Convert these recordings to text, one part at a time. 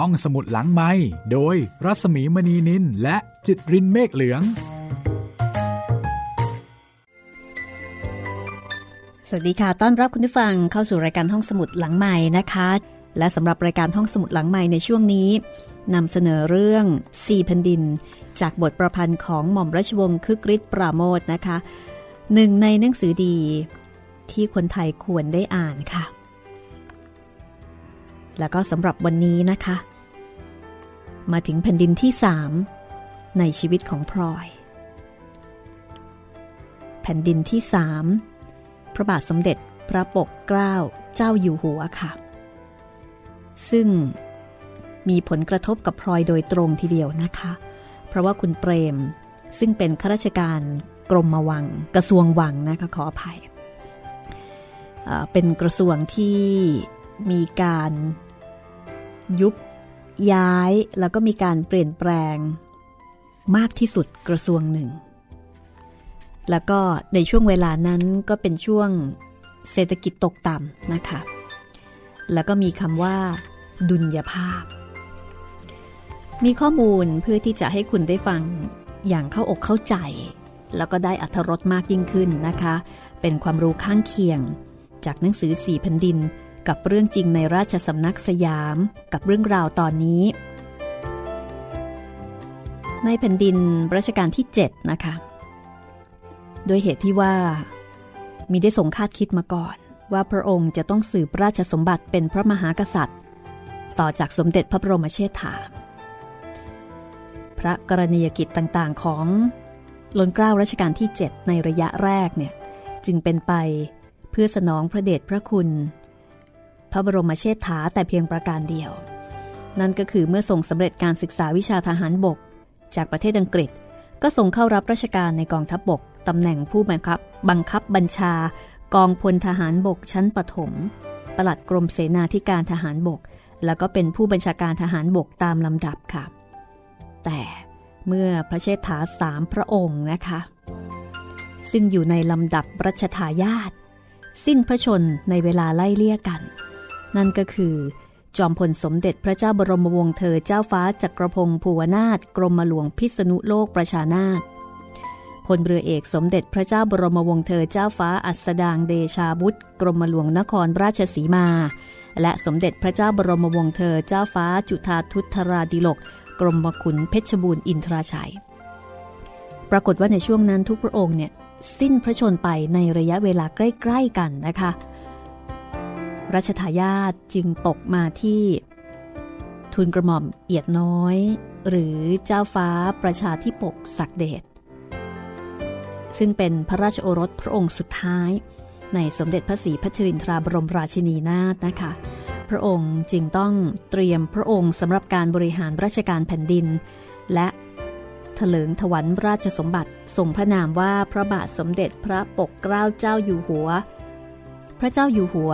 ห้องสมุดหลังไม้โดยรัสมีมณีนินและจิตรินเมฆเหลือง สวัสดีค่ะ ต้อนรับคุณผู้ฟังเข้าสู่รายการห้องสมุดหลังใหม่นะคะ และสำหรับรายการห้องสมุดหลังใหม่ในช่วงนี้นำเสนอเรื่องสี่แผ่นดิน จากบทประพันธ์ของหม่อมราชวงศ์คึกฤทธิ์ปราโมทนะคะหนึ่งในหนังสือดีที่คนไทยควรได้อ่านค่ะ แล้วก็สำหรับวันนี้นะคะ มาถึงแผ่นดินที่สามในชีวิตของพลอย แผ่นดินที่สามพระบาทสมเด็จพระปกเกล้าเจ้าอยู่หัวค่ะ ซึ่งมีผลกระทบกับพลอยโดยตรงทีเดียวนะคะ เพราะว่าคุณเปรมซึ่งเป็นข้าราชการกรมวัง กระทรวงวังนะคะขออภัย เป็นกระทรวงที่มีการ ยุบ ย้ายแล้วก็มีการเปลี่ยนแปลง มากที่สุดกระทรวงหนึ่ง แล้วก็ในช่วงเวลานั้นก็เป็นช่วงเศรษฐกิจตกต่ำนะคะ แล้วก็มีคำว่า ดุลยภาพ มีข้อมูลเพื่อที่จะให้คุณได้ฟังอย่างเข้าอกเข้าใจ แล้วก็ได้อัธรสมากยิ่งขึ้นนะคะ เป็นความรู้ข้างเคียง จากหนังสือสี่แผ่นดิน กับเรื่องจริงในราชสำนักสยามกับเรื่องราวตอนนี้ ในแผ่นดินรัชกาลที่ 7 นะคะ โดยเหตุที่ว่า มีได้ทรงคาดคิดมาก่อน ว่าพระองค์จะต้องสืบราชสมบัติเป็นพระมหากษัตริย์ ต่อจากสมเด็จพระบรมเชษฐา พระกรณียกิจต่างๆของล้นเกล้ารัชกาลที่ 7 ในระยะแรกเนี่ยจึงเป็นไปเพื่อสนองพระเดชพระคุณ พระบรมเชษฐาแต่เพียงประการเดียว นั่นก็คือเมื่อส่งสำเร็จการศึกษาวิชาทหารบก จากประเทศอังกฤษ ก็ส่งเข้ารับราชการในกองทัพบบกตำแหน่งผู้บังคับ บังคับบัญชา กองพลทหารบกชั้นปฐมปลัดกรมเสนาธิการทหารบก แล้วก็เป็นผู้บัญชาการทหารบกตามลำดับค่ะ แต่เมื่อพระเชษฐาสามพระองค์นะคะ ซึ่งอยู่ในลำดับรัชทายาทสิ้นพระชนในเวลาไล่เลี่ยกัน นั่นก็คือ จอมพลสมเด็จพระเจ้าบรมวงศ์เธอเจ้าฟ้าจักรพงศ์ภูวนาถกรมหลวงพิษณุโลกประชานาถพลเรือเอกสมเด็จพระเจ้าบรมวงศ์เธอเจ้าฟ้าอัสดางเดชาบุตรกรมหลวงนครราชสีมา และสมเด็จพระเจ้าบรมวงศ์เธอเจ้าฟ้าจุธาทุตราดิลก กรมขุนเพชรบูรณ์อินทราชัย ปรากฏว่าในช่วงนั้นทุกพระองค์เนี่ยสิ้นพระชนไปในระยะเวลาใกล้ ๆ กันนะคะ รัชทายาทจึงตกมาที่ทุนกระหม่อมเอียดน้อย หรือเจ้าฟ้าประชาธิปกศักเดชซึ่งเป็นพระราชโอรสพระองค์สุดท้าย ในสมเด็จพระศรีพัชรินทราบรมราชินีนาถนะคะ พระองค์จึงต้องเตรียมพระองค์สำหรับการบริหารราชการแผ่นดิน และถลิงถวันราชสมบัติทรงพระนามว่าพระบาทสมเด็จพระปกเกล้าเจ้าอยู่หัว พระเจ้าอยู่หัว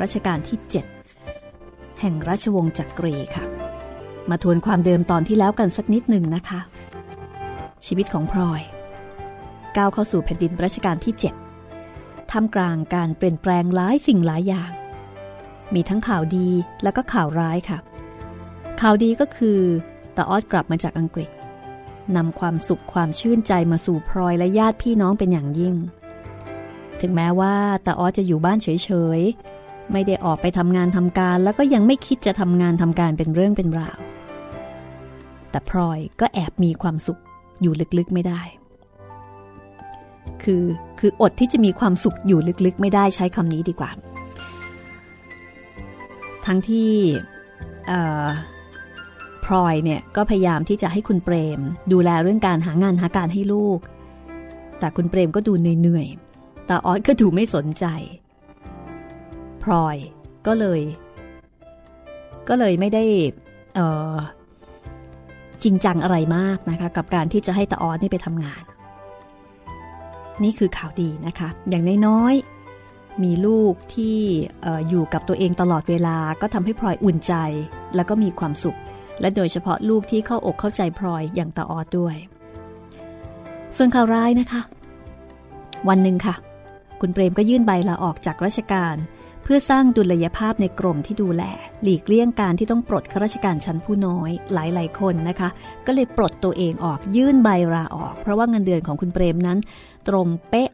รัชกาลที่ 7 แห่งราชวงศ์จักรีค่ะ มาทวนความเดิมตอนที่แล้วกันสักนิดหนึ่งนะคะ ชีวิตของพลอยก้าวเข้าสู่แผ่นดินรัชกาลที่ 7ท่ามกลางการเปลี่ยนแปลงหลายสิ่งหลายอย่าง มีทั้งข่าวดีและก็ข่าวร้ายค่ะ ข่าวดีก็คือตาออดกลับมาจากอังกฤษนำความสุขความชื่นใจมาสู่พลอยและญาติพี่น้องเป็นอย่างยิ่ง ถึงแม้ว่าตาออดจะอยู่บ้านเฉย ไม่ได้ออกไปทำงานทำการ แล้วก็ยังไม่คิดจะทำงานทำการเป็นเรื่องเป็นราว แต่พลอยก็แอบมีความสุขอยู่ลึกๆไม่ได้ คือคืออดที่จะมีความสุขอยู่ลึกๆ ไม่ได้ใช้คำนี้ดีกว่า ทั้งที่พลอยเนี่ยก็พยายามที่จะให้คุณเปรม ดูแลเรื่องการหางานหาการให้ลูก แต่คุณเปรมก็ดูเหนื่อยๆตาออสก็ดูไม่สนใจ พลอยก็เลย ก็เลยไม่ได้จริงจังอะไรมากนะคะ กับการที่จะให้ตาออสนี่ไปทำงาน นี่คือข่าวดีนะคะ อย่างน้อยๆมีลูกที่ออยู่กับตัวเองตลอดเวลาก็ทำให้พลอยอุ่นใจ แล้วก็มีความสุข และโดยเฉพาะลูกที่เข้าอกเข้าใจพลอยอย่างตาออสด้วย ส่วนข่าวร้ายนะคะ วันหนึ่งค่ะ คุณเปรมก็ยื่นใบลาออกจากราชการเเพื่อสร้างดุลยภาพในกรมที่ดูแล หลีกเลี่ยงการที่ต้องปลดข้าราชการชั้นผู้น้อยหลายๆคนนะคะ ก็เลยปลดตัวเองออกยื่นใบลาออก เพราะว่าเงินเดือนของคุณเปรมนั้น ตรงเป๊ะ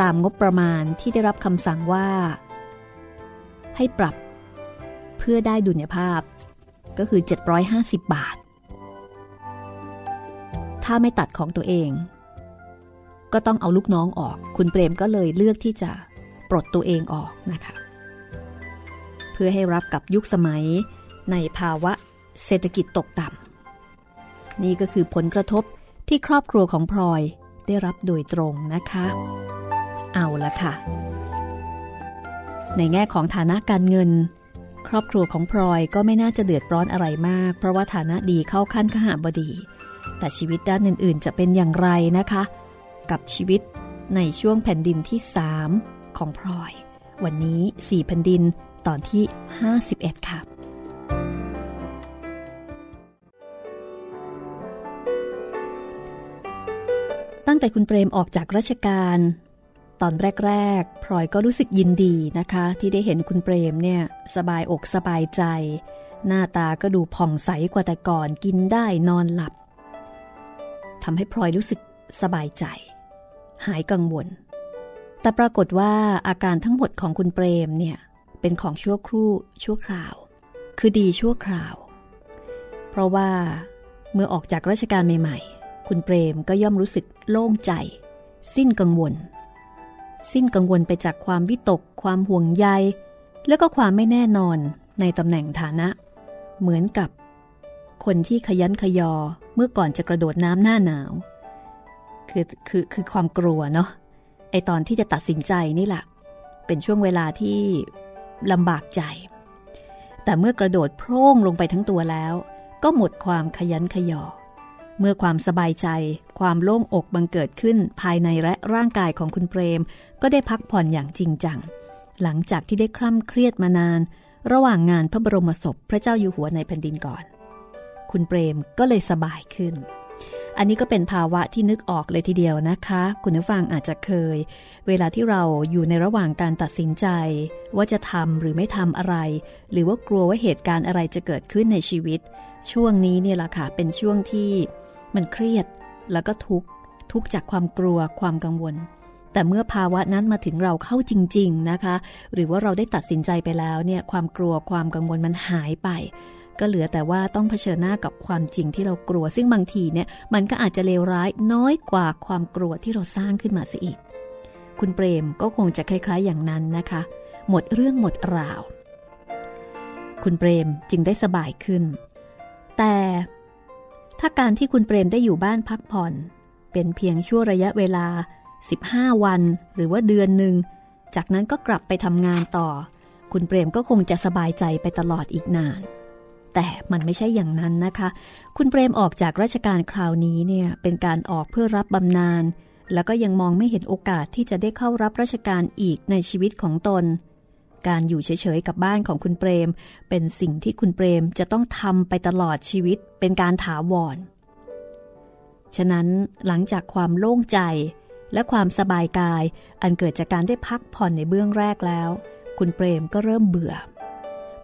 ตามงบประมาณที่ได้รับคำสั่งว่า ให้ปรับเพื่อได้ดุลยภาพ ก็คือ 750 บาท ถ้าไม่ตัดของตัวเอง ก็ต้องเอาลูกน้องออก คุณเปรมก็เลยเลือกที่จะปลดตัวเองออกนะคะ พื่อให้รับกับยุคสมัยในภาวะเศรษฐกิจตกต่ำ นี่ก็คือผลกระทบที่ครอบครัวของพลอยได้รับโดยตรงนะคะ เอาละค่ะ ในแง่ของฐานะการเงิน ครอบครัวของพลอยก็ไม่น่าจะเดือดร้อนอะไรมาก เพราะว่าฐานะดีเข้าขั้นขหาบดี แต่ชีวิตด้านอื่นๆ จะเป็นอย่างไรนะคะ กับชีวิตในช่วงแผ่นดินที่ 3 ของพลอย วันนี้4แผ่นดิน ตอนที่ 51 ค่ะตั้งแต่คุณเปรมออกจากราชการ ตอนแรกๆพลอยก็รู้สึกยินดีนะคะ ที่ได้เห็นคุณเปรมเนี่ยสบายอกสบายใจ หน้าตาก็ดูผ่องใสกว่าแต่ก่อนกินได้นอนหลับทำให้พลอยรู้สึกสบายใจ หายกังวล แต่ปรากฏว่าอาการทั้งหมดของคุณเปรมเนี่ย เป็นของชั่วครู่ชั่วคราว คือดีชั่วคราว เพราะว่าเมื่อออกจากราชการใหม่ๆ คุณเปรมก็ย่อมรู้สึกโล่งใจ สิ้นกังวล สิ้นกังวลไปจากความวิตก ความห่วงใย แล้วก็ความไม่แน่นอนในตำแหน่งฐานะ เหมือนกับ คนที่ขยันขยอเมื่อก่อนจะกระโดดน้ำหน้าหนาว คือคือคือความกลัวเนาะไอตอนที่จะตัดสินใจนี่แหละเป็นช่วงเวลาที่ ลำบากใจ แต่เมื่อกระโดดโพร่งลงไปทั้งตัวแล้ว ก็หมดความขยันขยอ เมื่อความสบายใจ ความโล่งอกบังเกิดขึ้นภายในและร่างกายของคุณเปรม ก็ได้พักผ่อนอย่างจริงจัง หลังจากที่ได้คล่ำเครียดมานาน ระหว่างงานพระบรมศพพระเจ้าอยู่หัวในแผ่นดินก่อน คุณเปรมก็เลยสบายขึ้น อันนี้ก็เป็นภาวะที่นึกออกเลยทีเดียวนะคะ คุณผู้ฟังอาจจะเคย เวลาที่เราอยู่ในระหว่างการตัดสินใจ ว่าจะทำหรือไม่ทำอะไร หรือว่ากลัวว่าเหตุการณ์อะไรจะเกิดขึ้นในชีวิต ช่วงนี้เนี่ยแหละค่ะเป็นช่วงที่มันเครียดแล้วก็ทุกข์ทุกจากความกลัวความกังวล แต่เมื่อภาวะนั้นมาถึงเราเข้าจริง ๆนะคะ หรือว่าเราได้ตัดสินใจไปแล้วเนี่ยความกลัวความกังวลมันหายไป ก็เหลือแต่ว่าต้องเผชิญหน้ากับความจริงที่เรากลัว ซึ่งบางทีเนี่ยมันก็อาจจะเลวร้ายน้อยกว่าความกลัวที่เราสร้างขึ้นมาซะอีก คุณเปรมก็คงจะคล้ายๆอย่างนั้นนะคะ หมดเรื่องหมดราว คุณเปรมจึงได้สบายขึ้น แต่ถ้าการที่คุณเปรมได้อยู่บ้านพักผ่อน เป็นเพียงชั่วระยะเวลา 15 วัน หรือว่าเดือนหนึ่ง จากนั้นก็กลับไปทำงานต่อ คุณเปรมก็คงจะสบายใจไปตลอดอีกนาน แต่มันไม่ใช่อย่างนั้นนะคะ คุณเปรมออกจากราชการคราวนี้เนี่ยเป็นการออกเพื่อรับบำนาญ แล้วก็ยังมองไม่เห็นโอกาสที่จะได้เข้ารับราชการอีกในชีวิตของตน การอยู่เฉยๆกับบ้านของคุณเปรม เป็นสิ่งที่คุณเปรมจะต้องทำไปตลอดชีวิตเป็นการถาวร ฉะนั้นหลังจากความโล่งใจและความสบายกายอันเกิดจากการได้พักผ่อนในเบื้องแรกแล้ว คุณเปรมก็เริ่มเบื่อ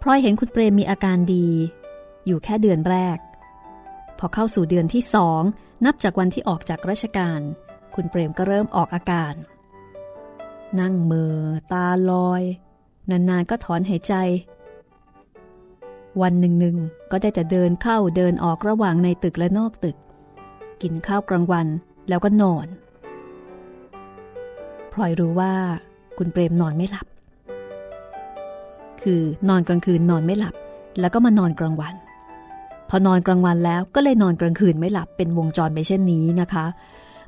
พลอยเห็นคุณเปรมมีอาการดี อยู่แค่เดือนแรก พอเข้าสู่เดือนที่สองนับจากวันที่ออกจากราชการ คุณเปรมก็เริ่มออกอาการ นั่งเมอตาลอย นานๆก็ถอนหายใจ วันหนึ่งๆก็ได้แต่เดินเข้าเดินออกระหว่างในตึกและนอกตึก กินข้าวกลางวันแล้วก็นอนพลอยรู้ว่าคุณเปรมนอนไม่หลับ คือนอนกลางคืนนอนไม่หลับ แล้วก็มานอนกลางวัน พอนอนกลางวันแล้วก็เลยนอนกลางคืนไม่หลับเป็นวงจรไปเช่นนี้นะคะ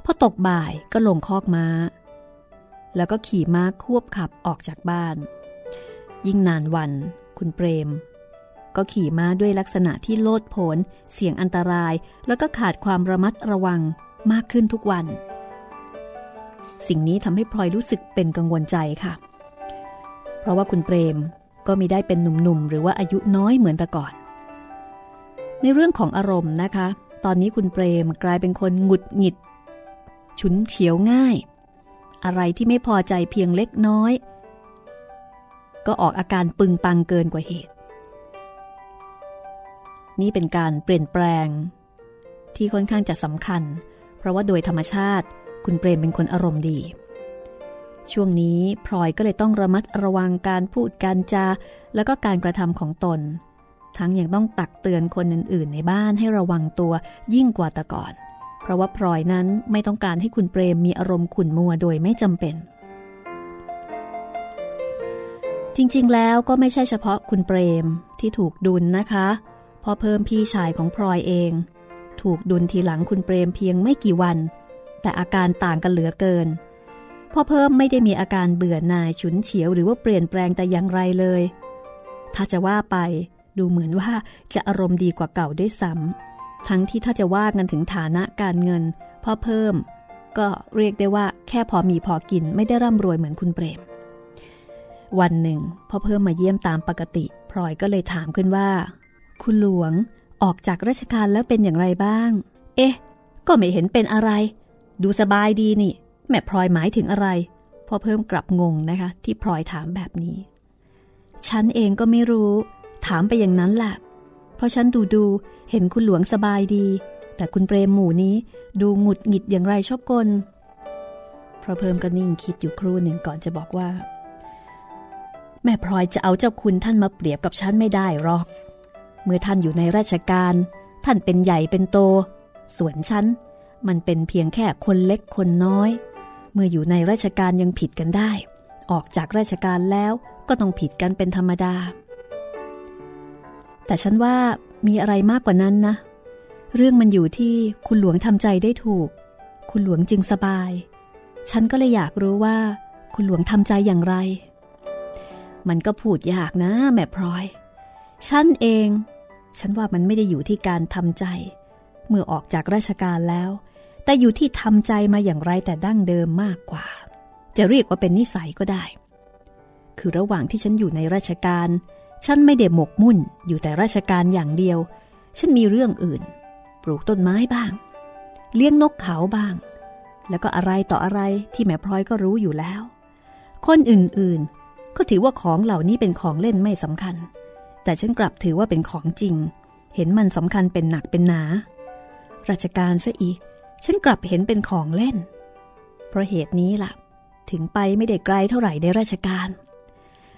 พอตกบ่ายก็ลงคอกม้า แล้วก็ขี่ม้าควบขับออกจากบ้าน ยิ่งนานวัน คุณเปรม ก็ขี่ม้าด้วยลักษณะที่โลดโผนเสี่ยงอันตราย แล้วก็ขาดความระมัดระวังมากขึ้นทุกวัน สิ่งนี้ทำให้พลอยรู้สึกเป็นกังวลใจค่ะ เพราะว่าคุณเปรม ก็มีได้เป็นหนุ่มๆหรือว่าอายุน้อยเหมือนแต่ก่อน ในเรื่องของอารมณ์นะคะ ตอนนี้คุณเปรมกลายเป็นคนหงุดหงิด ฉุนเฉียวง่าย อะไรที่ไม่พอใจเพียงเล็กน้อย ก็ออกอาการปึงปังเกินกว่าเหตุ นี่เป็นการเปลี่ยนแปลง ที่ค่อนข้างจะสำคัญ เพราะว่าโดยธรรมชาติคุณเปรมเป็นคนอารมณ์ดี ช่วงนี้พลอยก็เลยต้องระมัดระวังการพูดการจา แล้วก็การกระทำของตน ทั้งยังต้องตักเตือนคนอื่นๆ ในบ้านให้ระวังตัวยิ่งกว่าแต่ก่อน เพราะว่าพลอยนั้นไม่ต้องการให้คุณเปรมมีอารมณ์ขุ่นมัวโดยไม่จำเป็น จริงๆแล้วก็ไม่ใช่เฉพาะคุณเปรมที่ถูกดุลนะคะพอเพิ่มพี่ชายของพลอยเอง ถูกดุลทีหลังคุณเปรมเพียงไม่กี่วัน แต่อาการต่างกันเหลือเกิน พ่อเพิ่มไม่ได้มีอาการเบื่อหน่ายฉุนเฉียวหรือว่าเปลี่ยนแปลงแต่อย่างไรเลย ถ้าจะว่าไปดูเหมือนว่าจะอารมณ์ดีกว่าเก่าด้วยซ้ำทั้งที่ถ้าจะว่ากันถึงฐานะการเงิน พ่อเพิ่ม ก็เรียกได้ว่าแค่พอมีพอกินไม่ได้ร่ำรวยเหมือนคุณเปรม วันหนึ่งพ่อเพิ่มมาเยี่ยมตามปกติพลอยก็เลยถามขึ้นว่า คุณหลวงออกจากราชการแล้วเป็นอย่างไรบ้าง เอ๊ะ ก็ไม่เห็นเป็นอะไร ดูสบายดีนี่ แม่พลอยหมายถึงอะไรพอเพิ่มกลับงงนะคะ ที่พลอยถามแบบนี้ ฉันเองก็ไม่รู้ ถามไปอย่างนั้นแหละ เพราะฉันดูดูเห็นคุณหลวงสบายดี แต่คุณเปรมหมู่นี้ดูหงุดหงิดอย่างไรชอบกลพอเพิ่มก็นิ่งคิดอยู่ครู่หนึ่งก่อนจะบอกว่า แม่พลอยจะเอาเจ้าคุณท่านมาเปรียบกับฉันไม่ได้หรอก เมื่อท่านอยู่ในราชการ ท่านเป็นใหญ่เป็นโต ส่วนฉันมันเป็นเพียงแค่คนเล็กคนน้อย เมื่ออยู่ในราชการยังผิดกันได้ ออกจากราชการแล้วก็ต้องผิดกันเป็นธรรมดา แต่ฉันว่ามีอะไรมากกว่านั้นนะ เรื่องมันอยู่ที่คุณหลวงทำใจได้ถูก คุณหลวงจึงสบาย ฉันก็เลยอยากรู้ว่า คุณหลวงทำใจอย่างไร มันก็พูดยากนะ แม่พลอย ฉันเอง ฉันว่ามันไม่ได้อยู่ที่การทำใจ เมื่อออกจากราชการแล้ว แต่อยู่ที่ทำใจมาอย่างไรแต่ดั้งเดิมมากกว่า จะเรียกว่าเป็นนิสัยก็ได้ คือระหว่างที่ฉันอยู่ในราชการ ฉันไม่ได้หมกมุ่นอยู่แต่ราชการอย่างเดียว ฉันมีเรื่องอื่น ปลูกต้นไม้บ้าง เลี้ยงนกเขาบ้าง แล้วก็อะไรต่ออะไรที่แม่พลอยก็รู้อยู่แล้ว คนอื่นๆ ก็ถือว่าของเหล่านี้เป็นของเล่นไม่สำคัญ แต่ฉันกลับถือว่าเป็นของจริง เห็นมันสำคัญเป็นหนักเป็นหนา ราชการซะอีก ฉันกลับเห็นเป็นของเล่น เพราะเหตุนี้ล่ะ ถึงไปไม่ได้ไกลเท่าไหร่ในราชการ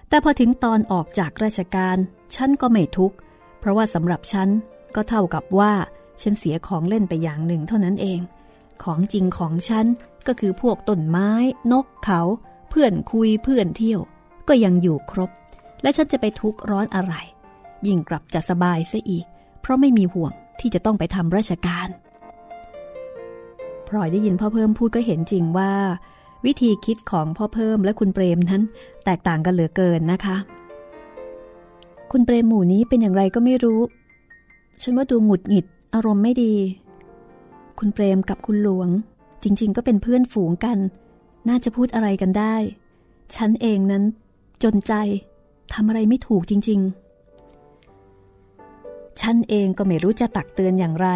แต่พอถึงตอนออกจากราชการ ฉันก็ไม่ทุกข์ เพราะว่าสำหรับฉันก็เท่ากับว่าฉันเสียของเล่นไปอย่างหนึ่งเท่านั้นเอง ของจริงของฉันก็คือพวกต้นไม้ นกเขา เพื่อนคุยเพื่อนเที่ยว ก็ยังอยู่ครบ และฉันจะไปทุกข์ร้อนอะไร ยิ่งกลับจะสบายซะอีก เพราะไม่มีห่วงที่จะต้องไปทำราชการ พลอยได้ยินพ่อเพิ่มพูดก็เห็นจริงว่า วิธีคิดของพ่อเพิ่มและคุณเปรมนั้น แตกต่างกันเหลือเกินนะคะ คุณเปรมหมู่นี้เป็นอย่างไรก็ไม่รู้ ฉันว่าดูหงุดหงิดอารมณ์ไม่ดี คุณเปรมกับคุณหลวง จริง ๆ ก็เป็นเพื่อนฝูงกัน น่าจะพูดอะไรกันได้ ฉันเองนั้น จนใจทำอะไรไม่ถูกจริง ๆ ฉันเองก็ไม่รู้จะตักเตือนอย่างไร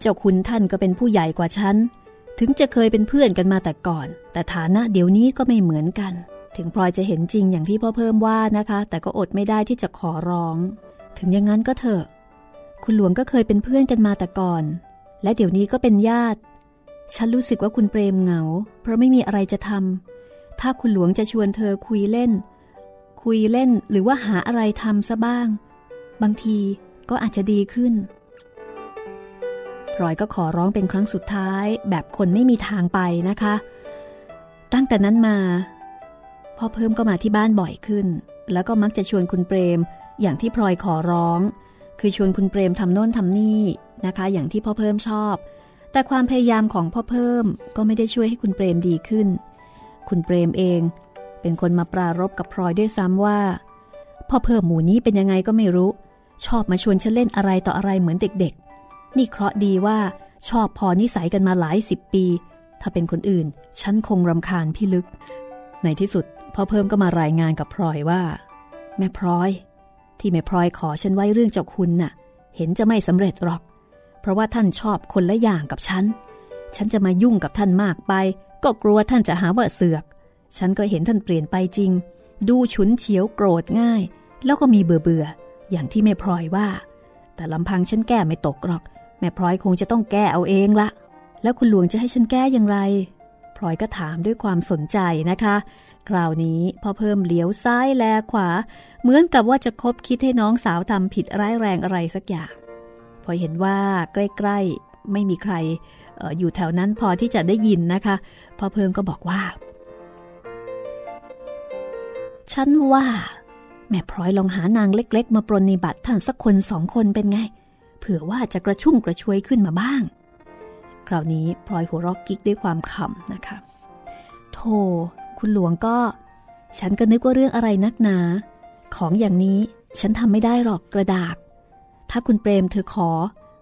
เจ้าคุณท่านก็เป็นผู้ใหญ่กว่าฉัน ถึงจะเคยเป็นเพื่อนกันมาแต่ก่อน แต่ฐานะเดี๋ยวนี้ก็ไม่เหมือนกัน ถึงพลอยจะเห็นจริงอย่างที่พ่อเพิ่มว่านะคะ แต่ก็อดไม่ได้ที่จะขอร้อง ถึงอย่างนั้นก็เถอะ คุณหลวงก็เคยเป็นเพื่อนกันมาแต่ก่อน และเดี๋ยวนี้ก็เป็นญาติ ฉันรู้สึกว่าคุณเปรมเหงา เพราะไม่มีอะไรจะทำถ้าคุณหลวงจะชวนเธอคุยเล่น คุยเล่นหรือว่าหาอะไรทำซะบ้าง บางทีก็อาจจะดีขึ้น พลอยก็ขอร้องเป็นครั้งสุดท้ายแบบคนไม่มีทางไปนะคะ ตั้งแต่นั้นมาพ่อเพิ่มก็มาที่บ้านบ่อยขึ้น แล้วก็มักจะชวนคุณเปรม อย่างที่พลอยขอร้อง คือชวนคุณเปรมทำโน่นทำนี่นะคะ อย่างที่พ่อเพิ่มชอบ แต่ความพยายามของพ่อเพิ่มก็ไม่ได้ช่วยให้คุณเปรมดีขึ้น คุณเปรมเอง เป็นคนมาปรารบกับพลอยด้วยซ้ำว่า พ่อเพิ่มหมูนี้เป็นยังไงก็ไม่รู้ ชอบมาชวนฉันเล่นอะไรต่ออะไรเหมือนเด็กๆ นี่เคราะดีว่าชอบพอนิสัยกันมาหลายสิบปี ถ้าเป็นคนอื่น ฉันคงรำคาญพี่ลึก ในที่สุดพ่อเพิ่มก็มารายงานกับพลอยว่า แม่พลอย ที่แม่พลอยขอฉันไว้เรื่องเจ้าคุณน่ะ เห็นจะไม่สำเร็จหรอก เพราะว่าท่านชอบคนละอย่างกับฉัน ฉันจะมายุ่งกับท่านมากไป ก็กลัวท่านจะหาว่าเสือก ฉันก็เห็นท่านเปลี่ยนไปจริง ดูฉุนเฉียวโกรธง่าย แล้วก็มีเบื่อเบื่ออย่างที่แม่พลอยว่า แต่ลำพังฉันแก้ไม่ตกหรอก แม่พลอยคงจะต้องแก้เอาเองละ แล้วคุณหลวงจะให้ฉันแก้อย่างไร พลอยก็ถามด้วยความสนใจนะคะ คราวนี้พอเพิ่มเลี้ยวซ้ายแลขวา เหมือนกับว่าจะคบคิดให้น้องสาวทำผิดร้ายแรงอะไรสักอย่าง พอเห็นว่าใกล้ๆไม่มีใครออยู่แถวนั้นพอที่จะได้ยินนะคะ พอเพิ่มก็บอกว่า ฉันว่า แม่พลอยลองหานางเล็ก ๆ มาปรนนิบัติท่านสักคนสองคนเป็นไง เผื่อว่าจะกระชุ่มกระชวยขึ้นมาบ้าง คราวนี้พลอยหัวรอกกิ๊กด้วยความขำนะคะ โธ่คุณหลวงก็ ฉันก็นึกว่าเรื่องอะไรนักหนา ของอย่างนี้ฉันทำไม่ได้หรอกกระดาษ ถ้าคุณเปรมเธอขอ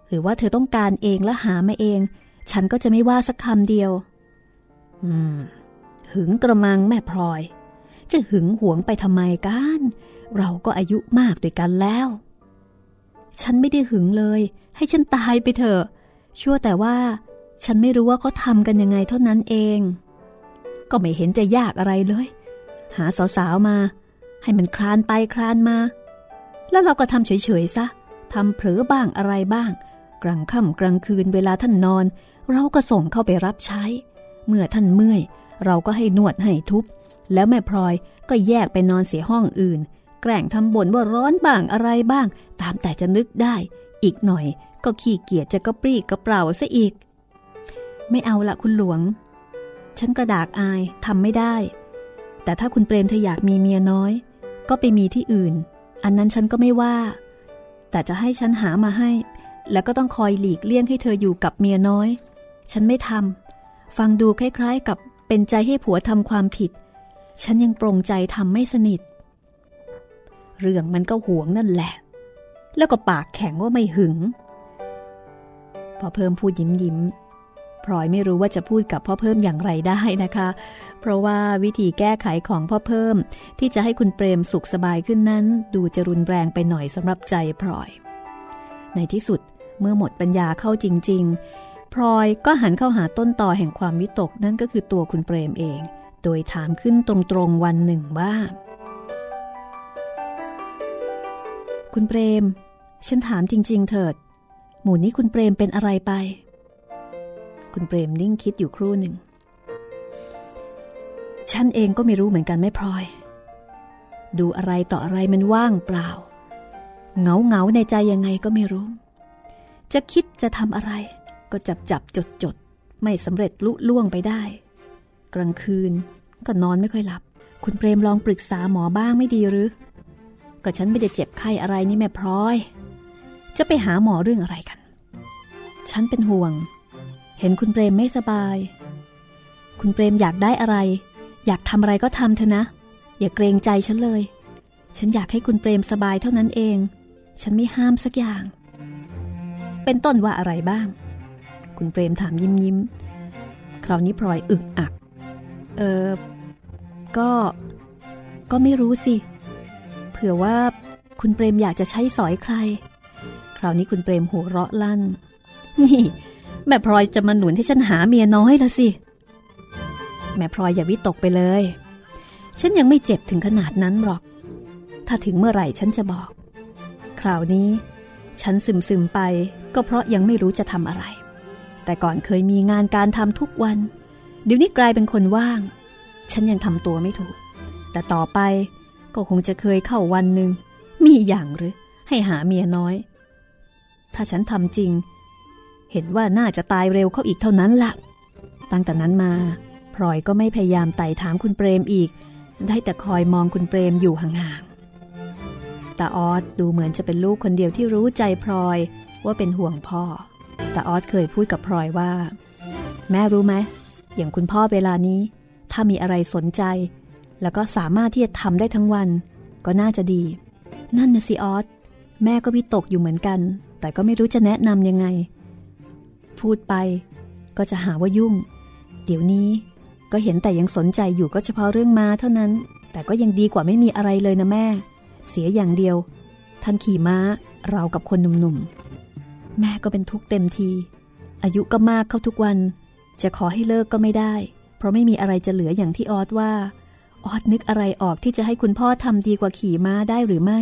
หรือว่าเธอต้องการเองและหามาเอง ฉันก็จะไม่ว่าสักคำเดียว อืม หึงกระมังแม่พลอย จะหึงหวงไปทำไมกัน เราก็อายุมากด้วยกันแล้ว ฉันไม่ได้หึงเลย ให้ฉันตายไปเถอะ ชั่วแต่ว่า ฉันไม่รู้ว่าเขาทำกันยังไงเท่านั้นเอง ก็ไม่เห็นจะยากอะไรเลย หาสาวๆมา ให้มันคลานไปคลานมา แล้วเราก็ทำเฉยๆซะทำเผลอบ้างอะไรบ้าง กลางค่ำกลางคืนเวลาท่านนอน เราก็ส่งเข้าไปรับใช้ เมื่อท่านเมื่อย เราก็ให้นวดให้ทุบ แล้วแม่พลอยก็แยกไปนอนเสียห้องอื่น แกล้งทำบ่นว่าร้อนบ้างอะไรบ้าง ตามแต่จะนึกได้ อีกหน่อยก็ขี้เกียจจะกระปรี้กระเปร่าซะอีก ไม่เอาละคุณหลวง ฉันกระดากอายทำไม่ได้ แต่ถ้าคุณเปรมเธออยากมีเมียน้อย ก็ไปมีที่อื่น อันนั้นฉันก็ไม่ว่า แต่จะให้ฉันหามาให้ แล้วก็ต้องคอยหลีกเลี่ยงให้เธออยู่กับเมียน้อย ฉันไม่ทำฟังดูคล้ายๆกับเป็นใจให้ผัวทำความผิด ฉันยังปรงใจทำไม่สนิท เรื่องมันก็หวงนั่นแหละ แล้วก็ปากแข็งว่าไม่หึง พอเพิ่มพูดยิ้มยิ้มพลอยไม่รู้ว่าจะพูดกับพ่อเพิ่มอย่างไรได้นะคะ เพราะว่าวิธีแก้ไขของพ่อเพิ่ม ที่จะให้คุณเปรมสุขสบายขึ้นนั้น ดูจะรุนแรงไปหน่อยสำหรับใจพลอย ในที่สุดเมื่อหมดปัญญาเข้าจริง ๆ พลอยก็หันเข้าหาต้นต่อแห่งความวิตกนั่นก็คือตัวคุณเปรมเอง โดยถามขึ้นตรงๆวันหนึ่งว่า คุณเปรม ฉันถามจริง ๆ เถิด หมู่นี้คุณเปรมเป็นอะไรไป คุณเปรมนิ่งคิดอยู่ครู่หนึ่ง ฉันเองก็ไม่รู้เหมือนกันไม่พลอย ดูอะไรต่ออะไรมันว่างเปล่า เงาเงาในใจยังไงก็ไม่รู้ จะคิดจะทำอะไร ก็จับจับจดจดไม่สำเร็จลุล่วงไปได้ กลางคืนก็นอนไม่ค่อยหลับ คุณเปรมลองปรึกษาหมอบ้างไม่ดีหรือ ก็ฉันไม่ได้เจ็บไข้อะไรนี่แม่พลอย จะไปหาหมอเรื่องอะไรกัน ฉันเป็นห่วง เห็นคุณเปรมไม่สบาย คุณเปรมอยากได้อะไร อยากทำอะไรก็ทำเถอะนะ อย่าเกรงใจฉันเลย ฉันอยากให้คุณเปรมสบายเท่านั้นเอง ฉันไม่ห้ามสักอย่าง เป็นต้นว่าอะไรบ้าง คุณเปรมถามยิ้มยิ้ม คราวนี้พลอยอึกอัก เออก็ ก็ไม่รู้สิเผื่อว่าคุณเปรมอยากจะใช้สอยใคร คราวนี้คุณเปรมหัวเราะลั่น นี่ แม่พลอยจะมาหนุนให้ฉันหาเมียน้อยละสิ แม่พลอยอย่าวิตกไปเลย ฉันยังไม่เจ็บถึงขนาดนั้นหรอก ถ้าถึงเมื่อไหร่ฉันจะบอก คราวนี้ ฉันซึมซึมไปก็เพราะยังไม่รู้จะทำอะไร แต่ก่อนเคยมีงานการทำทุกวัน เดี๋ยวนี้กลายเป็นคนว่าง ฉันยังทำตัวไม่ถูก แต่ต่อไป ก็คงจะเคยเข้าวันหนึ่ง มีอย่างหรือ ให้หาเมียน้อย ถ้าฉันทำจริง เห็นว่าน่าจะตายเร็วเข้าอีกเท่านั้นละ่ะ ตั้งแต่นั้นมาพลอยก็ไม่พยายามไต่ถามคุณเปรมอีก ได้แต่คอยมองคุณเปรมอยู่ห่างๆตาออสดูเหมือนจะเป็นลูกคนเดียวที่รู้ใจพลอยว่าเป็นห่วงพ่อตาออสเคยพูดกับพลอยว่า แม่รู้ไหมอย่างคุณพ่อเวลานี้ ถ้ามีอะไรสนใจ แล้วก็สามารถที่จะทำได้ทั้งวัน ก็น่าจะดี นั่นนะสิออสแม่ก็วิตกอยู่เหมือนกัน แต่ก็ไม่รู้จะแนะนำยังไง พูดไป ก็จะหาว่ายุ่ง เดี๋ยวนี้ก็เห็นแต่ยังสนใจอยู่ก็เฉพาะเรื่องม้าเท่านั้น แต่ก็ยังดีกว่าไม่มีอะไรเลยนะแม่ เสียอย่างเดียว ท่านขี่ม้าเรากับคนหนุ่มๆ แม่ก็เป็นทุกข์เต็มที อายุก็มากเข้าทุกวัน จะขอให้เลิกก็ไม่ได้ เพราะไม่มีอะไรจะเหลืออย่างที่ออสว่า ออดนึกอะไรออกที่จะให้คุณพ่อทำดีกว่าขี่ม้าได้หรือไม่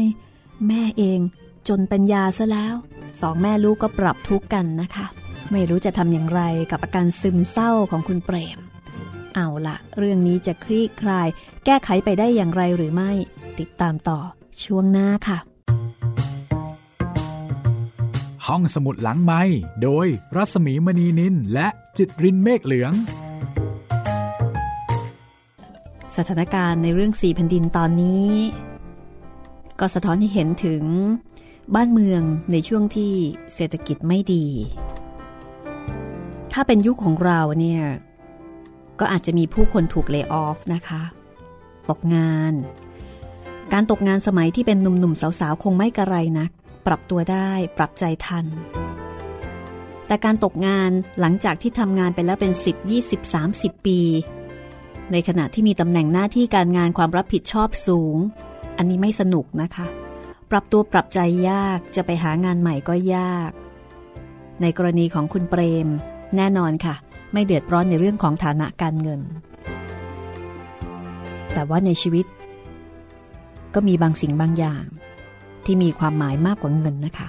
แม่เองจนปัญญาซะแล้ว สองแม่ลูกก็ปรับทุกข์กันนะคะ ไม่รู้จะทำอย่างไรกับอาการซึมเศร้าของคุณเปรม เอาละเรื่องนี้จะคลี่คลาย แก้ไขไปได้อย่างไรหรือไม่ ติดตามต่อช่วงหน้าค่ะ ห้องสมุดหลังไม้โดยรัสมีมณีนินและจิตรินเมฆเหลือง สถานการณ์ในเรื่องสี่แผ่นดินตอนนี้ ก็สะท้อนให้เห็นถึงบ้านเมืองในช่วงที่เศรษฐกิจไม่ดี ถ้าเป็นยุคของเราเนี่ย ก็อาจจะมีผู้คนถูกเลิกออฟนะคะ ตกงาน การตกงานสมัยที่เป็นหนุ่มๆสาวๆ คงไม่กระไรนัก ปรับตัวได้ปรับใจทัน แต่การตกงานหลังจากที่ทำงานไปแล้วเป็น 10 20 30 ปี ในขณะที่มีตำแหน่งหน้าที่การงานความรับผิดชอบสูง อันนี้ไม่สนุกนะคะ ปรับตัวปรับใจยากจะไปหางานใหม่ก็ยาก ในกรณีของคุณเปรม แน่นอนค่ะ ไม่เดือดร้อนในเรื่องของฐานะการเงิน แต่ว่าในชีวิต ก็มีบางสิ่งบางอย่าง ที่มีความหมายมากกว่าเงินนะคะ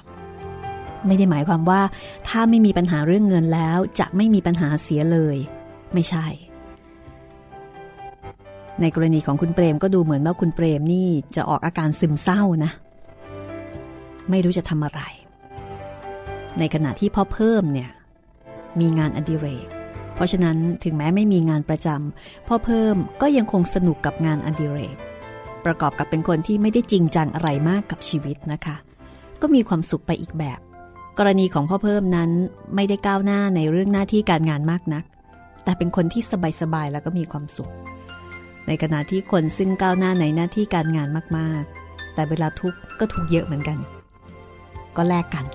ไม่ได้หมายความว่า ถ้าไม่มีปัญหาเรื่องเงินแล้วจะไม่มีปัญหาเสียเลย ไม่ใช่ ในกรณีของคุณเปรมก็ดูเหมือนว่าคุณเปรมนี่จะออกอาการซึมเศร้านะ ไม่รู้จะทำอะไร ในขณะที่พ่อเพิ่มเนี่ยมีงานอดิเรก เพราะฉะนั้นถึงแม้ไม่มีงานประจำพ่อเพิ่มก็ยังคงสนุกกับงานอดิเรก ประกอบกับเป็นคนที่ไม่ได้จริงจังอะไรมากกับชีวิตนะคะ ก็มีความสุขไปอีกแบบ กรณีของพ่อเพิ่มนั้นไม่ได้ก้าวหน้าในเรื่องหน้าที่การงานมากนัก แต่เป็นคนที่สบายๆแล้วก็มีความสุข ในขณะที่คนซึ่งก้าวหน้าในหน้าที่การงานมากๆ แต่เวลาทุกข์ก็ทุกข์เยอะเหมือนกัน ก็แลกกัน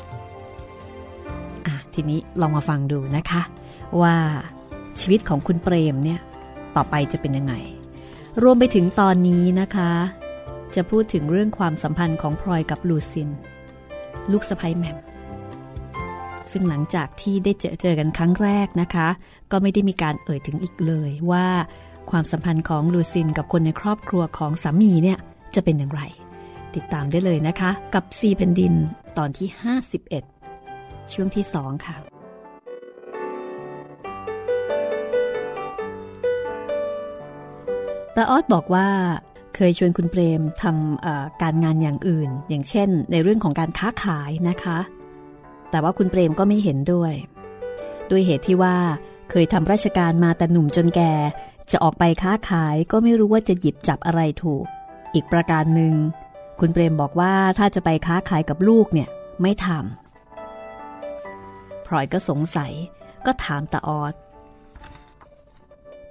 อะทีนี้ลองมาฟังดูนะคะ ว่าชีวิตของคุณเปรมเนี่ยต่อไปจะเป็นยังไง รวมไปถึงตอนนี้นะคะ จะพูดถึงเรื่องความสัมพันธ์ของพลอยกับลูซิน ลูกสะใภ้แม่มซึ่งหลังจากที่ได้เจอเจอกันครั้งแรกนะคะ ก็ไม่ได้มีการเอ่ยถึงอีกเลยว่า ความสัมพันธ์ของลูซินกับคนในครอบครัวของสามีเนี่ยจะเป็นอย่างไร ติดตามได้เลยนะคะ กับซีแผ่นดินตอนที่ 51 ช่วงที่ 2 ค่ะ ตาออดบอกว่าเคยชวนคุณเปรมทำการงานอย่างอื่น อย่างเช่น ในเรื่องของการค้าขายนะคะ แต่ว่าคุณเปรมก็ไม่เห็นด้วย ด้วยเหตุที่ว่าเคยทำราชการมาแต่หนุ่มจนแก่ จะออกไปค้าขายก็ไม่รู้ว่าจะหยิบจับอะไรถูก อีกประการหนึ่ง คุณเปรมบอกว่าถ้าจะไปค้าขายกับลูกเนี่ยไม่ทำพลอยก็สงสัยก็ถามตาออด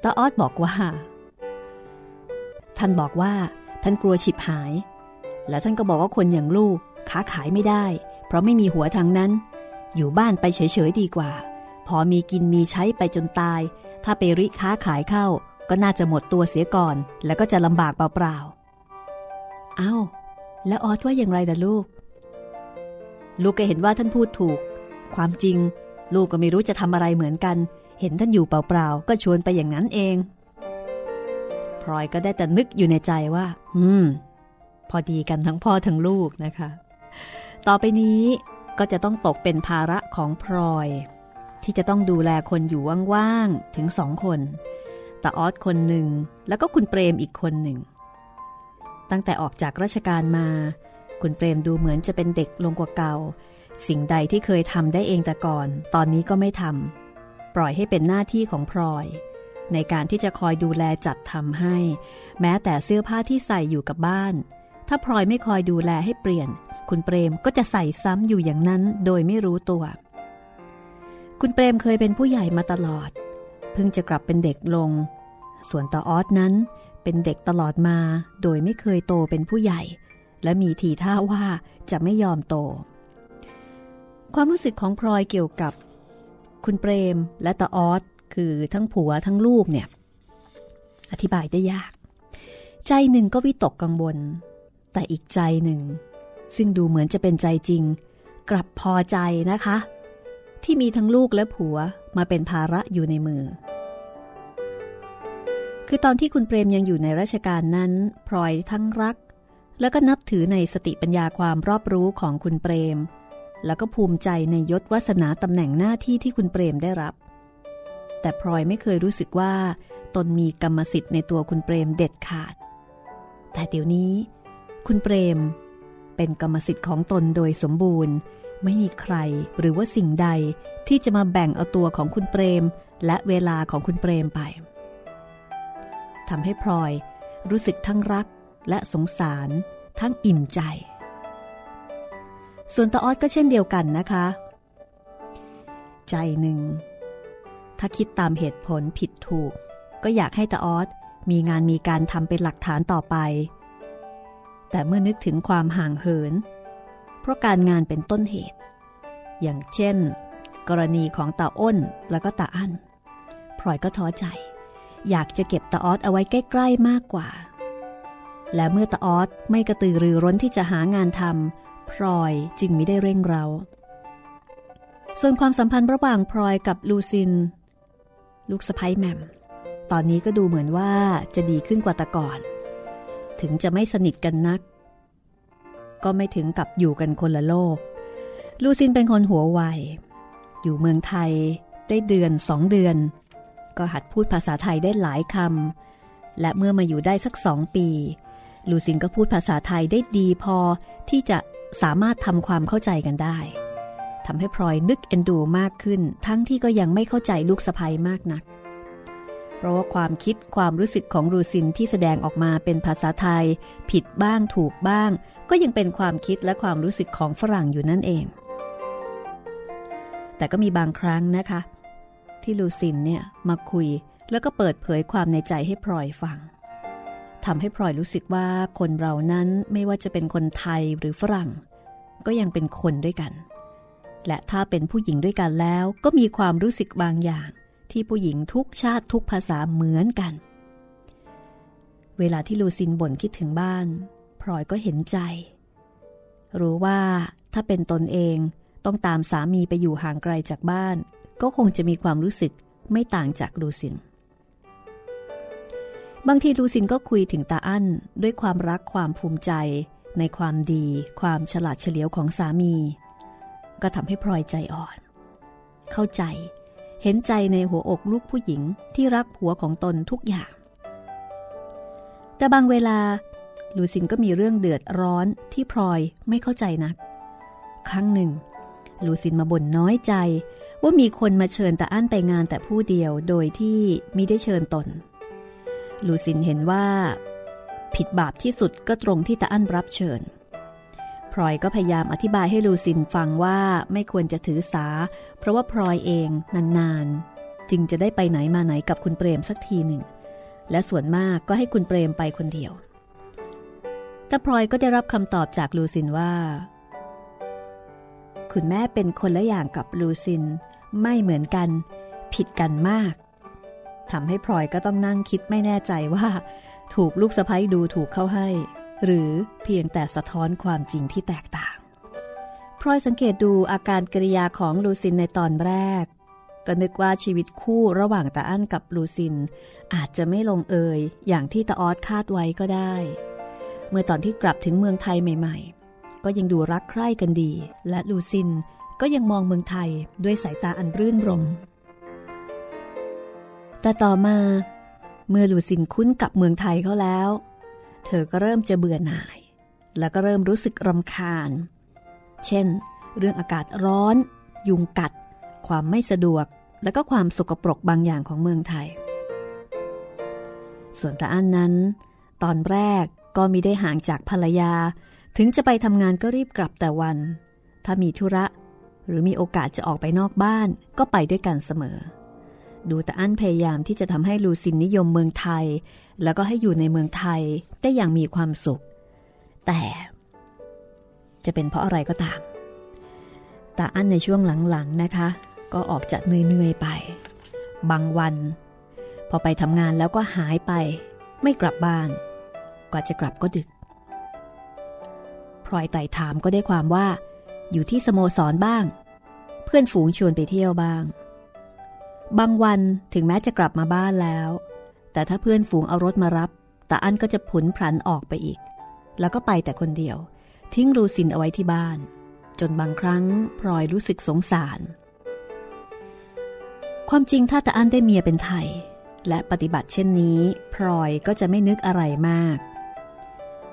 ตาออดบอกว่า ท่านบอกว่าท่านกลัวฉิบหาย และท่านก็บอกว่าคนอย่างลูกค้าขายไม่ได้ เพราะไม่มีหัวทางนั้น อยู่บ้านไปเฉยๆดีกว่า พอมีกินมีใช้ไปจนตาย ถ้าไปริค้าขายเข้า ก็น่าจะหมดตัวเสียก่อน แล้วก็จะลำบากเปล่าๆเอา้า แล้วออดว่าอย่างไรล่ะลูก ลูกก็เห็นว่าท่านพูดถูก ความจริง ลูกก็ไม่รู้จะทำอะไรเหมือนกัน เห็นท่านอยู่เปล่าๆก็ชวนไปอย่างนั้นเองพลอยก็ได้แต่นึกอยู่ในใจว่า อืม พอดีกันทั้งพ่อทั้งลูกนะคะ ต่อไปนี้ก็จะต้องตกเป็นภาระของพลอย ที่จะต้องดูแลคนอยู่ว่างๆ ถึงสองคนตาออสคนหนึ่งแล้วก็คุณเปรมอีกคนหนึ่ง ตั้งแต่ออกจากราชการมา คุณเปรมดูเหมือนจะเป็นเด็กลงกว่าเก่า สิ่งใดที่เคยทำได้เองแต่ก่อน ตอนนี้ก็ไม่ทำปล่อยให้เป็นหน้าที่ของพลอย ในการที่จะคอยดูแลจัดทำให้ แม้แต่เสื้อผ้าที่ใส่อยู่กับบ้าน ถ้าพลอยไม่คอยดูแลให้เปลี่ยน คุณเปรมก็จะใส่ซ้ำอยู่อย่างนั้นโดยไม่รู้ตัว คุณเปรมเคยเป็นผู้ใหญ่มาตลอด เพิ่งจะกลับเป็นเด็กลง ส่วนตาออสนั้นเป็นเด็กตลอดมา โดยไม่เคยโตเป็นผู้ใหญ่ และมีทีท่าว่าจะไม่ยอมโต ความรู้สึกของพลอยเกี่ยวกับ คุณเปรมและตาออสคือทั้งผัวทั้งลูกเนี่ย อธิบายได้ยาก ใจหนึ่งก็วิตกกังวล แต่อีกใจหนึ่ง ซึ่งดูเหมือนจะเป็นใจจริง กลับพอใจนะคะ ที่มีทั้งลูกและผัวมาเป็นภาระอยู่ในมือ คือตอนที่คุณเปรมยังอยู่ในราชการนั้นพลอยทั้งรัก แล้วก็นับถือในสติปัญญาความรอบรู้ของคุณเปรม แล้วก็ภูมิใจในยศวาสนาตำแหน่งหน้าที่ที่คุณเปรมได้รับ แต่พลอยไม่เคยรู้สึกว่าตนมีกรรมสิทธิ์ในตัวคุณเปรมเด็ดขาด แต่เดี๋ยวนี้ คุณเปรมเป็นกรรมสิทธิ์ของตนโดยสมบูรณ์ ไม่มีใครหรือว่าสิ่งใดที่จะมาแบ่งเอาตัวของคุณเปรม และเวลาของคุณเปรมไปทำให้พลอยรู้สึกทั้งรักและสงสารทั้งอิ่มใจ ส่วนตาออดก็เช่นเดียวกันนะคะ ใจหนึ่ง ถ้าคิดตามเหตุผลผิดถูก ก็อยากให้ตาออดมีงานมีการทำเป็นหลักฐานต่อไป แต่เมื่อนึกถึงความห่างเหิน เพราะการงานเป็นต้นเหตุ อย่างเช่น กรณีของตาอ้นแล้วก็ตาอั้นพลอยก็ท้อใจ อยากจะเก็บตาออสเอาไว้ใกล้ๆมากกว่า และเมื่อตาออสไม่กระตือรือร้นที่จะหางานทำพลอยจึงไม่ได้เร่งเราส่วนความสัมพันธ์ระหว่างพลอยกับลูซิน ลูกสะพ้ยแมม ตอนนี้ก็ดูเหมือนว่าจะดีขึ้นกว่าแต่ก่อน ถึงจะไม่สนิทกันนัก ก็ไม่ถึงกับอยู่กันคนละโลก ลูซินเป็นคนหัวไว อยู่เมืองไทยได้เดือนสองเดือน ก็หัดพูดภาษาไทยได้หลายคำ และเมื่อมาอยู่ได้สักสองปี ลูซินก็พูดภาษาไทยได้ดีพอที่จะสามารถทำความเข้าใจกันได้ทำให้พลอยนึกเอ็นดูมากขึ้น ทั้งที่ก็ยังไม่เข้าใจลูกสะพ้ยมากนัก เพราะว่าความคิดความรู้สึกของลูซินที่แสดงออกมาเป็นภาษาไทย ผิดบ้างถูกบ้าง ก็ยังเป็นความคิดและความรู้สึกของฝรั่งอยู่นั่นเอง แต่ก็มีบางครั้งนะคะ ที่ลูซินเนี่ยมาคุยแล้วก็เปิดเผยความในใจให้พลอยฟังทำให้พลอยรู้สึกว่าคนเรานั้นไม่ว่าจะเป็นคนไทยหรือฝรั่ง ก็ยังเป็นคนด้วยกัน และถ้าเป็นผู้หญิงด้วยกันแล้วก็มีความรู้สึกบางอย่าง ที่ผู้หญิงทุกชาติทุกภาษาเหมือนกัน เวลาที่ลูซินบ่นคิดถึงบ้านพลอยก็เห็นใจ รู้ว่าถ้าเป็นตนเองต้องตามสามีไปอยู่ห่างไกลจากบ้าน ก็คงจะมีความรู้สึกไม่ต่างจากลูซิน บางทีลูซินก็คุยถึงตาอั้นด้วยความรักความภูมิใจ ในความดี ความฉลาดเฉลียวของสามี ก็ทำให้พลอยใจอ่อน เข้าใจ เห็นใจในหัวอกลูกผู้หญิงที่รักผัวของตนทุกอย่าง แต่บางเวลาลูซินก็มีเรื่องเดือดร้อนที่พลอยไม่เข้าใจนัก ครั้งหนึ่ง ลูซินมาบ่นน้อยใจ ว่ามีคนมาเชิญตาอั้นไปงานแต่ผู้เดียวโดยที่มิได้เชิญตน ลูซินเห็นว่า ผิดบาปที่สุดก็ตรงที่ตาอั้นรับเชิญ พลอยก็พยายามอธิบายให้ลูซินฟังว่าไม่ควรจะถือสา เพราะว่าพลอยเองนานๆ จึงจะได้ไปไหนมาไหนกับคุณเปรมสักทีหนึ่ง และส่วนมากก็ให้คุณเปรมไปคนเดียว แต่พลอยก็ได้รับคำตอบจากลูซินว่า คุณแม่เป็นคนละอย่างกับลูซิน ไม่เหมือนกัน ผิดกันมากทำให้พลอยก็ต้องนั่งคิดไม่แน่ใจว่า ถูกลูกสะพ้ยดูถูกเข้าให้ หรือเพียงแต่สะท้อนความจริงที่แตกต่างพลอยสังเกตดูอาการกริยาของลูซินในตอนแรก ก็นึกว่าชีวิตคู่ระหว่างตาอั้นกับลูซิน อาจจะไม่ลงเอยอย่างที่ตาออสคาดไว้ก็ได้ เมื่อตอนที่กลับถึงเมืองไทยใหม่ๆ ก็ยังดูรักใคร่กันดี และลูซินก็ยังมองเมืองไทยด้วยสายตาอันรื่นรม แต่ต่อมา เมื่อลูซินคุ้นกับเมืองไทยเขาแล้ว เธอก็เริ่มจะเบื่อหน่าย แล้วก็เริ่มรู้สึกรำคาญ เช่น เรื่องอากาศร้อน ยุงกัด ความไม่สะดวก และก็ความสกปรกบางอย่างของเมืองไทย ส่วนตาอันนั้น ตอนแรกก็มีได้ห่างจากภรรยา ถึงจะไปทำงานก็รีบกลับแต่วัน ถ้ามีธุระ หรือมีโอกาสจะออกไปนอกบ้านก็ไปด้วยกันเสมอ ดูแต่อั้นพยายามที่จะทำให้ลูซินนิยมเมืองไทย แล้วก็ให้อยู่ในเมืองไทยได้อย่างมีความสุข แต่ จะเป็นเพราะอะไรก็ตามตาอั้นในช่วงหลังๆนะคะ ก็ออกจากเหนื่อยๆไป บางวัน พอไปทำงานแล้วก็หายไป ไม่กลับบ้าน กว่าจะกลับก็ดึกพลอยไต่ถามก็ได้ความว่า อยู่ที่สโมสรบ้าง เพื่อนฝูงชวนไปเที่ยวบ้าง บางวันถึงแม้จะกลับมาบ้านแล้ว แต่ถ้าเพื่อนฝูงเอารถมารับตาอั้นก็จะผุนพลันออกไปอีก แล้วก็ไปแต่คนเดียว ทิ้งรูซินเอาไว้ที่บ้าน จนบางครั้งพลอยรู้สึกสงสาร ความจริงถ้าตาอั้นได้เมียเป็นไทย และปฏิบัติเช่นนี้พลอยก็จะไม่นึกอะไรมาก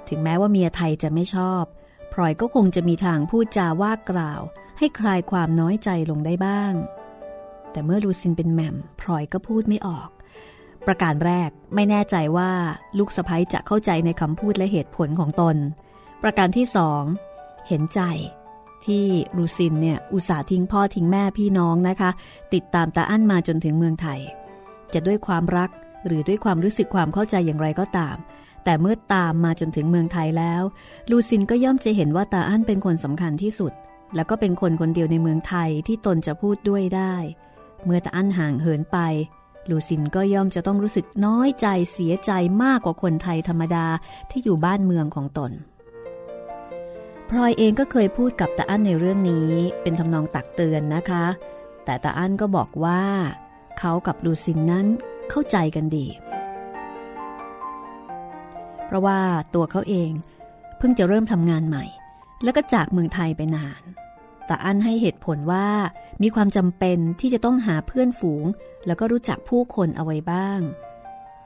ถึงแม้ว่าเมียไทยจะไม่ชอบพลอยก็คงจะมีทางพูดจาว่ากล่าว ให้คลายความน้อยใจลงได้บ้าง แต่เมื่อลูซินเป็นแหม่มพลอยก็พูดไม่ออก ประการแรกไม่แน่ใจว่าลูกสะพ้ยจะเข้าใจในคำพูดและเหตุผลของตน ประการที่สองเห็นใจที่ลูซินเนี่ยอุตส่าห์ทิ้งพ่อทิ้งแม่พี่น้องนะคะ ติดตามตาอั้นมาจนถึงเมืองไทย จะด้วยความรักหรือด้วยความรู้สึกความเข้าใจอย่างไรก็ตาม แต่เมื่อตามมาจนถึงเมืองไทยแล้ว ลูซินก็ย่อมจะเห็นว่าตาอั้นเป็นคนสำคัญที่สุด แล้วก็เป็นคนคนเดียวในเมืองไทยที่ตนจะพูดด้วยได้ เมื่อตาอั้นห่างเหินไป ลูซินก็ย่อมจะต้องรู้สึกน้อยใจเสียใจมากกว่าคนไทยธรรมดาที่อยู่บ้านเมืองของตนพลอยเองก็เคยพูดกับตาอั้นในเรื่องนี้ เป็นทำนองตักเตือนนะคะ แต่ตาอั้นก็บอกว่า เขากับลูซินนั้นเข้าใจกันดี เพราะว่าตัวเขาเอง เพิ่งจะเริ่มทำงานใหม่ แล้วก็จากเมืองไทยไปนาน แต่อันให้เหตุผลว่า มีความจำเป็นที่จะต้องหาเพื่อนฝูง แล้วก็รู้จักผู้คนเอาไว้บ้าง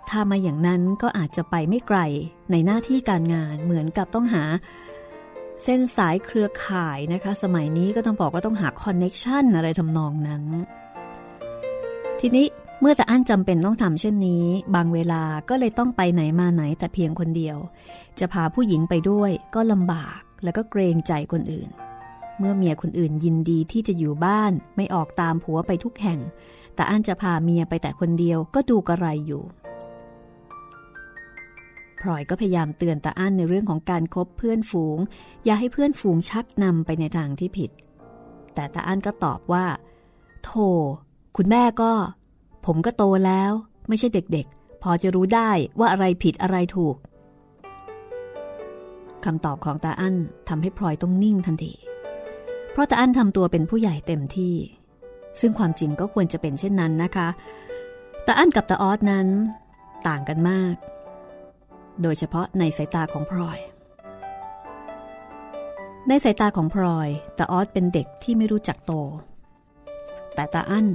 ถ้ามาอย่างนั้นก็อาจจะไปไม่ไกลในหน้าที่การงานเหมือนกับต้องหา เส้นสายเครือข่ายนะคะ สมัยนี้ก็ต้องบอกว่าต้องหาคอนเน็ชันอะไรทำนองนั้น ทีนี้เมื่อแต่อั้นจำเป็นต้องทำเช่นนี้ บางเวลาก็เลยต้องไปไหนมาไหนแต่เพียงคนเดียว จะพาผู้หญิงไปด้วยก็ลำบากแล้วก็เกรงใจคนอื่น เมื่อเมียคนอื่นยินดีที่จะอยู่บ้านไม่ออกตามผัวไปทุกแห่ง แต่อันจะพาเมียไปแต่คนเดียวก็ดูกระไรอยู่พลอยก็พยายามเตือนตาอั้นในเรื่องของการครบเพื่อนฝูง อย่าให้เพื่อนฝูงชักนำไปในทางที่ผิด แต่ตาอั้นก็ตอบว่าโธ่คุณแม่ก็ ผมก็โตแล้ว ไม่ใช่เด็กๆ พอจะรู้ได้ว่าอะไรผิดอะไรถูกคำตอบของตาอั้นทำให้พลอยต้องนิ่งทันที เพราะตาอั้นทำตัวเป็นผู้ใหญ่เต็มที่ ซึ่งความจริงก็ควรจะเป็นเช่นนั้นนะคะตาอั้นกับตาออสนั้น ต่างกันมาก โดยเฉพาะในสายตาของพลอย ในสายตาของพลอยตาออสเป็นเด็กที่ไม่รู้จักโต แต่ตาอั้น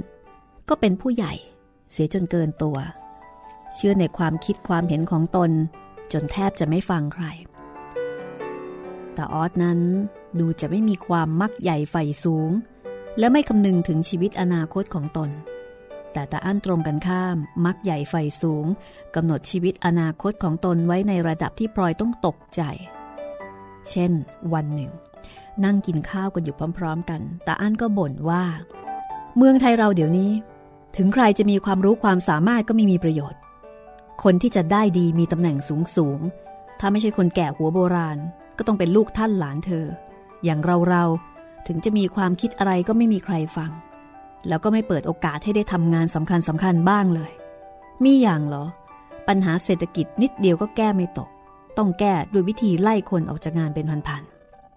ก็เป็นผู้ใหญ่เสียจนเกินตัว เชื่อในความคิดความเห็นของตนจนแทบจะไม่ฟังใคร ต่ออสนั้น ดูจะไม่มีความมักใหญ่ไฟสูง และไม่คำนึงถึงชีวิตอนาคตของตน แต่ตาอั้นตรงกันข้าม มักใหญ่ไฟสูงกำหนดชีวิตอนาคตของตนไว้ในระดับที่พลอยต้องตกใจ เช่น วันหนึ่ง นั่งกินข้าวกันอยู่พร้อม ๆ กันตาอั้นก็บ่นว่า เมืองไทยเราเดี๋ยวนี้ ถึงใครจะมีความรู้ความสามารถก็ไม่มีประโยชน์ คนที่จะได้ดีมีตำแหน่งสูงสูงถ้าไม่ใช่คนแก่หัวโบราณ ก็ต้องเป็นลูกท่านหลานเธอ อย่างเราเราถึงจะมีความคิดอะไรก็ไม่มีใครฟัง แล้วก็ไม่เปิดโอกาสให้ได้ทำงานสำคัญสำคัญบ้างเลย มีอย่างเหรอ ปัญหาเศรษฐกิจนิดเดียวก็แก้ไม่ตก ต้องแก้ด้วยวิธีไล่คนออกจากงานเป็นพัน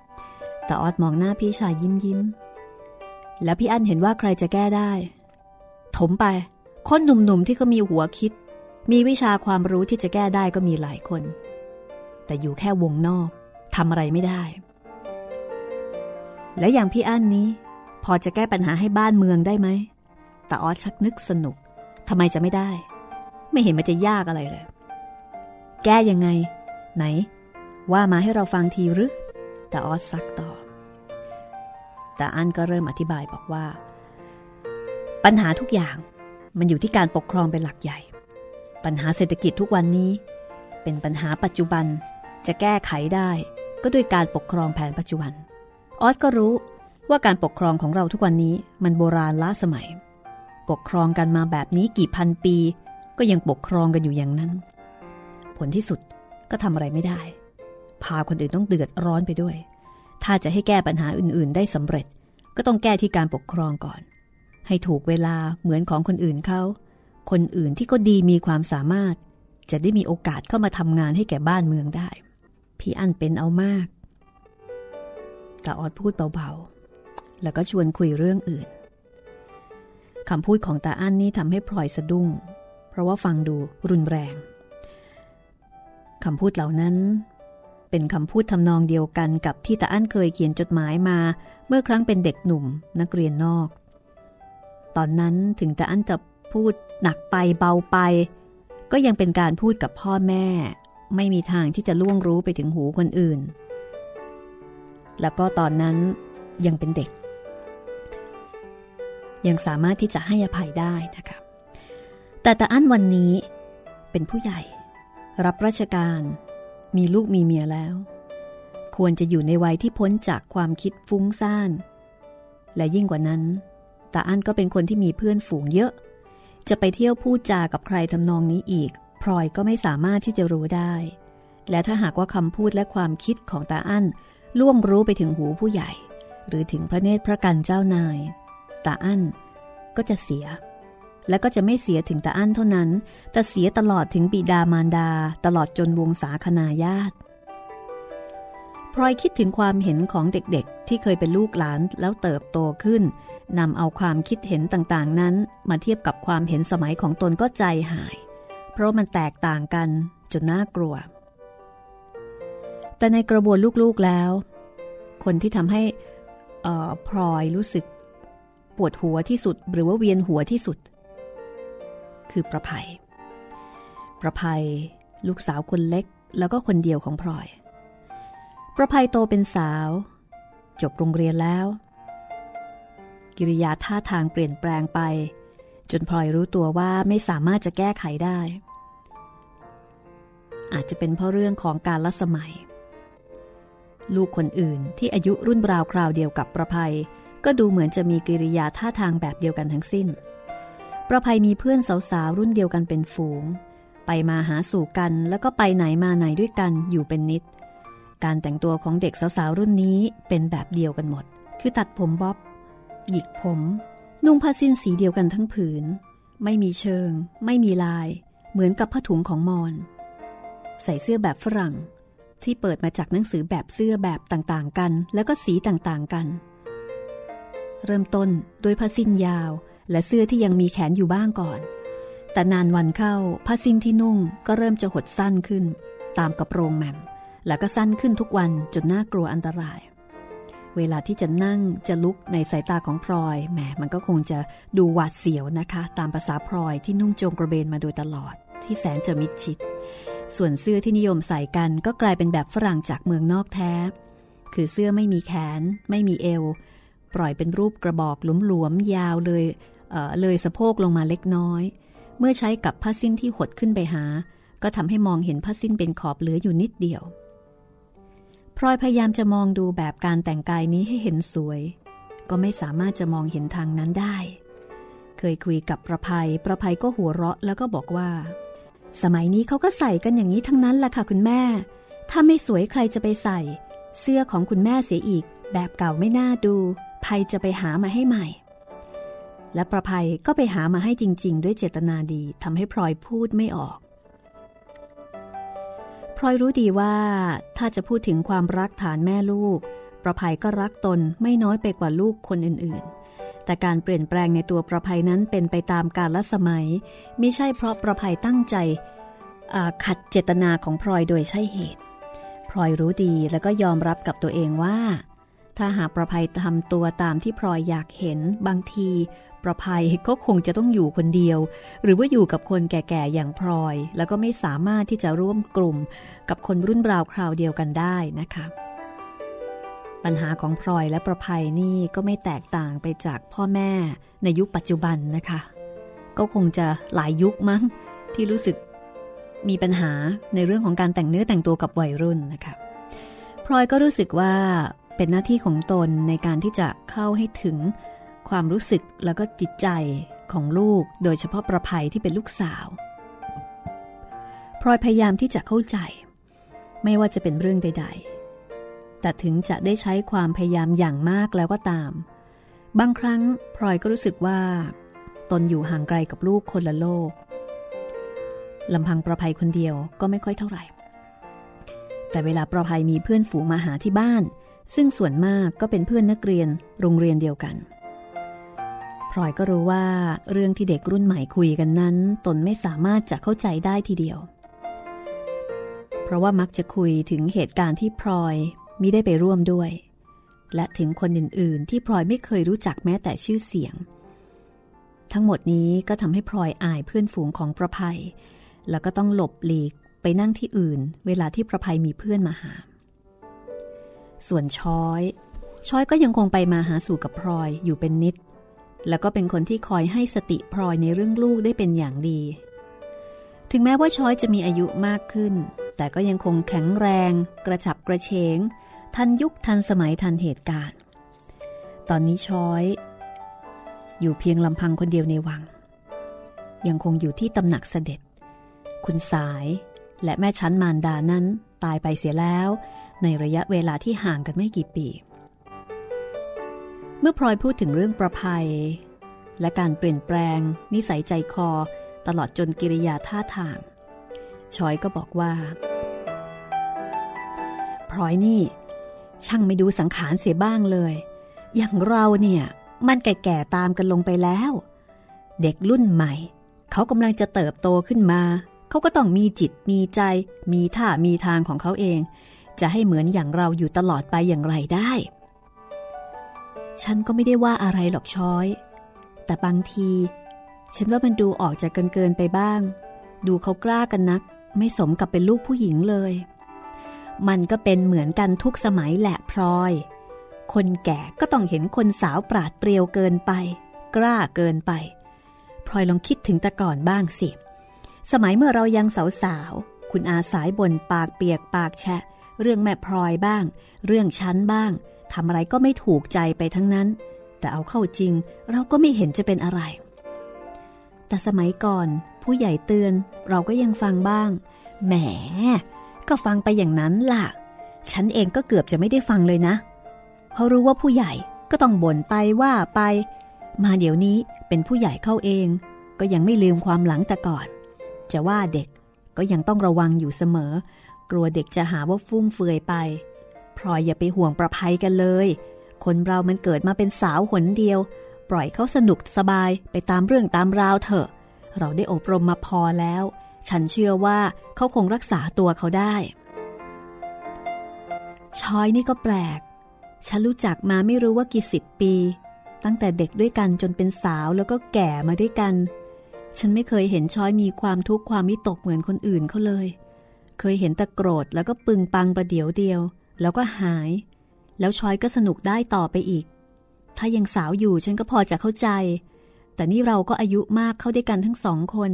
ๆแต่ออดมองหน้าพี่ชายยิ้มยิ้ม แล้วพี่อั้นเห็นว่าใครจะแก้ได้ ถมไป คนหนุ่มๆที่เขามีหัวคิด มีวิชาความรู้ที่จะแก้ได้ก็มีหลายคน แต่อยู่แค่วงนอก ทำอะไรไม่ได้ และอย่างพี่อั้นนี้ พอจะแก้ปัญหาให้บ้านเมืองได้ไหมแต่ออสชักนึกสนุกทำไมจะไม่ได้ ไม่เห็นมันจะยากอะไรเลย แก้ยังไง ไหน ว่ามาให้เราฟังทีหรือแต่ออสซักต่อ แต่อันก็เริ่มอธิบายบอกว่า ปัญหาทุกอย่างมันอยู่ที่การปกครองเป็นหลักใหญ่ ปัญหาเศรษฐกิจทุกวันนี้ เป็นปัญหาปัจจุบันจะแก้ไขได้ ก็ด้วยการปกครองแผนปัจจุบัน ออสก็รู้ว่าการปกครองของเราทุกวันนี้มันโบราณล้าสมัย ปกครองกันมาแบบนี้กี่พันปี ก็ยังปกครองกันอยู่อย่างนั้น ผลที่สุดก็ทำอะไรไม่ได้ พาคนอื่นต้องเดือดร้อนไปด้วย ถ้าจะให้แก้ปัญหาอื่นๆ ได้สำเร็จ ก็ต้องแก้ที่การปกครองก่อน ให้ถูกเวลาเหมือนของคนอื่นเขาคนอื่นที่ก็ดีมีความสามารถ จะได้มีโอกาสเข้ามาทำงานให้แก่บ้านเมืองได้ พี่อันเป็นเอามากแต่ออดพูดเบาๆ แล้วก็ชวนคุยเรื่องอื่นคำพูดของตาอั้นนี่ทำให้พลอยสะดุ้ง เพราะว่าฟังดูรุนแรงคำพูดเหล่านั้น เป็นคำพูดทำนองเดียวกันกับที่ตาอั้นเคยเขียนจดหมายมา เมื่อครั้งเป็นเด็กหนุ่มนักเรียนนอก ตอนนั้นถึงตาอั้นจะพูดหนักไปเบาไป ก็ยังเป็นการพูดกับพ่อแม่ ไม่มีทางที่จะล่วงรู้ไปถึงหูคนอื่น แล้วก็ตอนนั้นยังเป็นเด็ก ยังสามารถที่จะให้อภัยได้นะคะแต่ตาอั้นวันนี้เป็นผู้ใหญ่ รับราชการ มีลูกมีเมียแล้ว ควรจะอยู่ในวัยที่พ้นจากความคิดฟุ้งซ่าน และยิ่งกว่านั้นตาอั้นก็เป็นคนที่มีเพื่อนฝูงเยอะ จะไปเที่ยวพูดจากับใครทำนองนี้อีก พลอยก็ไม่สามารถที่จะรู้ได้ และถ้าหากว่าคำพูดและความคิดของตาอั้นล่วงรู้ไปถึงหูผู้ใหญ่ หรือถึงพระเนตรพระกันเจ้านายตาอั้นก็จะเสีย และก็จะไม่เสียถึงตาอั้นเท่านั้น แต่เสียตลอดถึงบิดามารดา ตลอดจนวงศาคณาญาติพลอยคิดถึงความเห็นของเด็กๆ ที่เคยเป็นลูกหลานแล้วเติบโตขึ้นนำเอาความคิดเห็นต่างๆนั้น มาเทียบกับความเห็นสมัยของตนก็ใจหาย เพราะมันแตกต่างกันจนน่ากลัว แต่ในกระบวนลูกๆแล้ว คนที่ทำให้พลอยรู้สึกปวดหัวที่สุดหรือว่าเวียนหัวที่สุด คือประภัย ประภัยลูกสาวคนเล็กแล้วก็คนเดียวของพลอย ประภัยโตเป็นสาว จบโรงเรียนแล้ว กิริยาท่าทางเปลี่ยนแปลงไป จนพลอยรู้ตัวว่าไม่สามารถจะแก้ไขได้ อาจจะเป็นเพราะเรื่องของการละสมัย ลูกคนอื่นที่อายุรุ่นราวคราวเดียวกับประภัย ก็ดูเหมือนจะมีกิริยาท่าทางแบบเดียวกันทั้งสิ้น ประภัยมีเพื่อนสาวๆรุ่นเดียวกันเป็นฝูง ไปมาหาสู่กันแล้วก็ไปไหนมาไหนด้วยกันอยู่เป็นนิด การแต่งตัวของเด็กสาวๆรุ่นนี้เป็นแบบเดียวกันหมด คือตัดผมบ๊อบหยิกผม นุ่งผ้าสิ้นสีเดียวกันทั้งผืน ไม่มีเชิง ไม่มีลาย เหมือนกับผ้าถุงของมอนใส่เสื้อแบบฝรั่ง ที่เปิดมาจากหนังสือแบบเสื้อแบบต่างๆกัน แล้วก็สีต่างๆกัน เริ่มต้นด้วยผ้าสิ้นยาว และเสื้อที่ยังมีแขนอยู่บ้างก่อน แต่นานวันเข้าผ้าสิ้นที่นุ่งก็เริ่มจะหดสั้นขึ้น ตามกับโรงแหม่มแล้วก็สั้นขึ้นทุกวันจนน่ากลัวอันตราย เวลาที่จะนั่งจะลุกในสายตาของพลอยแหมมันก็คงจะดูหวาดเสียวนะคะ ตามภาษาพลอยที่นุ่งโจงกระเบนมาโดยตลอด ที่แสนจะมิดชิด ส่วนเสื้อที่นิยมใส่กันก็กลายเป็นแบบฝรั่งจากเมืองนอกแท้ คือเสื้อไม่มีแขน ไม่มีเอว ปล่อยเป็นรูปกระบอกหลวมๆยาวเลยเเลยสะโพกลงมาเล็กน้อย เมื่อใช้กับผ้าสิ้นที่หดขึ้นไปหา ก็ทำให้มองเห็นผ้าสิ้นเป็นขอบเหลืออยู่นิดเดียว พลอยพยายามจะมองดูแบบการแต่งกายนี้ให้เห็นสวย ก็ไม่สามารถจะมองเห็นทางนั้นได้ เคยคุยกับประภัย ประภัยก็หัวเราะแล้วก็บอกว่า สมัยนี้เขาก็ใส่กันอย่างนี้ทั้งนั้นแหละค่ะคุณแม่ ถ้าไม่สวยใครจะไปใส่ เสื้อของคุณแม่เสียอีก แบบเก่าไม่น่าดูภัยจะไปหามาให้ใหม่ และประภัยก็ไปหามาให้จริง ๆ ด้วยเจตนาดีทำให้พลอยพูดไม่ออก ลอยรู้ดีว่าถ้าจะพูดถึงความรักฐานแม่ลูก ประภัยก็รักตนไม่น้อยไปกว่าลูกคนอื่นๆ แต่การเปลี่ยนแปลงในตัวประภัยนั้นเป็นไปตามกาลสมัยไม่ใช่เพราะประภัยตั้งใจขัดเจตนาของพลอยโดยใช่เหตุ พลอยรู้ดีแล้วก็ยอมรับกับตัวเองว่า ถ้าหากประภัยทำตัวตามที่พลอยอยากเห็นบางที ประภัยก็คงจะต้องอยู่คนเดียว หรือว่าอยู่กับคนแก่ๆอย่างพลอย แล้วก็ไม่สามารถที่จะร่วมกลุ่ม กับคนรุ่นราวคราวเดียวกันได้นะคะ ปัญหาของพลอยและประภัยนี่ก็ไม่แตกต่างไปจากพ่อแม่ในยุคปัจจุบันนะคะ ก็คงจะหลายยุคมั้งที่รู้สึกมีปัญหาในเรื่องของการแต่งเนื้อแต่งตัวกับวัยรุ่นนะคะพลอยก็รู้สึกว่า เป็นหน้าที่ของตนในการที่จะเข้าให้ถึงความรู้สึกแล้วก็จิตใจของลูก โดยเฉพาะประภัยที่เป็นลูกสาวพลอยพยายามที่จะเข้าใจ ไม่ว่าจะเป็นเรื่องใด ๆ แต่ถึงจะได้ใช้ความพยายามอย่างมากแล้วก็ตาม บางครั้งพลอยก็รู้สึกว่า ตนอยู่ห่างไกลกับลูกคนละโลกลำพังประภัยคนเดียวก็ไม่ค่อยเท่าไหร่ แต่เวลาประภัยมีเพื่อนฝูงมาหาที่บ้าน ซึ่งส่วนมากก็เป็นเพื่อนนักเรียนโรงเรียนเดียวกันพลอยก็รู้ว่าเรื่องที่เด็กรุ่นใหม่คุยกันนั้น ตนไม่สามารถจะเข้าใจได้ทีเดียว เพราะว่ามักจะคุยถึงเหตุการณ์ที่พลอยมิได้ไปร่วมด้วย และถึงคนอื่นๆ ที่พลอยไม่เคยรู้จักแม้แต่ชื่อเสียง ทั้งหมดนี้ก็ทำให้พลอยอายเพื่อนฝูงของประภัย แล้วก็ต้องหลบหลีกไปนั่งที่อื่น เวลาที่ประภัยมีเพื่อนมาหา ส่วนช้อย ช้อยก็ยังคงไปมาหาสู่กับพลอยอยู่เป็นนิด แล้วก็เป็นคนที่คอยให้สติพลอยในเรื่องลูกได้เป็นอย่างดี ถึงแม้ว่าช้อยจะมีอายุมากขึ้น แต่ก็ยังคงแข็งแรง กระฉับกระเฉง ทันยุคทันสมัยทันเหตุการณ์ ตอนนี้ช้อย อยู่เพียงลำพังคนเดียวในวัง ยังคงอยู่ที่ตำหนักเสด็จ คุณสายและแม่ชั้นมารดานั้นตายไปเสียแล้ว ในระยะเวลาที่ห่างกันไม่กี่ปี เมื่อพลอยพูดถึงเรื่องประภัย และการเปลี่ยนแปลง นิสัยใจคอ ตลอดจนกิริยาท่าทางชอยก็บอกว่าพลอยนี่ ช่างไม่ดูสังขารเสียบ้างเลย อย่างเราเนี่ย มันแก่ๆตามกันลงไปแล้ว เด็กรุ่นใหม่ เขากำลังจะเติบโตขึ้นมา เขาก็ต้องมีจิตมีใจ มีท่ามีทางของเขาเอง จะให้เหมือนอย่างเราอยู่ตลอดไปอย่างไรได้ ฉันก็ไม่ได้ว่าอะไรหรอกช้อย แต่บางที ฉันว่ามันดูออกจากเกินเกินไปบ้าง ดูเขากล้ากันนัก ไม่สมกับเป็นลูกผู้หญิงเลย มันก็เป็นเหมือนกันทุกสมัยแหละพลอย คนแก่ก็ต้องเห็นคนสาวปราดเปรียวเกินไป กล้าเกินไปพลอยลองคิดถึงแต่ก่อนบ้างสิ สมัยเมื่อเรายังสาวๆ คุณอาสายบนปากเปียกปากแฉะ เรื่องแม่พลอยบ้าง เรื่องชั้นบ้างทำอะไรก็ไม่ถูกใจไปทั้งนั้น แต่เอาเข้าจริงเราก็ไม่เห็นจะเป็นอะไร แต่สมัยก่อนผู้ใหญ่เตือนเราก็ยังฟังบ้าง แหม ก็ฟังไปอย่างนั้นล่ะ ฉันเองก็เกือบจะไม่ได้ฟังเลยนะ เพราะรู้ว่าผู้ใหญ่ก็ต้องบ่นไปว่าไป มาเดี๋ยวนี้เป็นผู้ใหญ่เข้าเอง ก็ยังไม่ลืมความหลังแต่ก่อน จะว่าเด็กก็ยังต้องระวังอยู่เสมอ กลัวเด็กจะหาว่าฟุ่มเฟือยไปพลอยอย่าไปห่วงประภัยกันเลย คนเรามันเกิดมาเป็นสาวหนเดียว ปล่อยเขาสนุกสบายไปตามเรื่องตามราวเถอะ เราได้อบรมมาพอแล้ว ฉันเชื่อว่าเขาคงรักษาตัวเขาได้ชอยนี่ก็แปลก ฉันรู้จักมาไม่รู้ว่ากี่สิบปี ตั้งแต่เด็กด้วยกันจนเป็นสาวแล้วก็แก่มาด้วยกัน ฉันไม่เคยเห็นชอยมีความทุกข์ความวิตกเหมือนคนอื่นเขาเลย เคยเห็นตะโกรธแล้วก็ปึงปังประเดี๋ยวเดียว แล้วก็หาย แล้วชอยก็สนุกได้ต่อไปอีก ถ้ายังสาวอยู่ฉันก็พอจะเข้าใจ แต่นี่เราก็อายุมากเข้าด้วยกันทั้งสองคน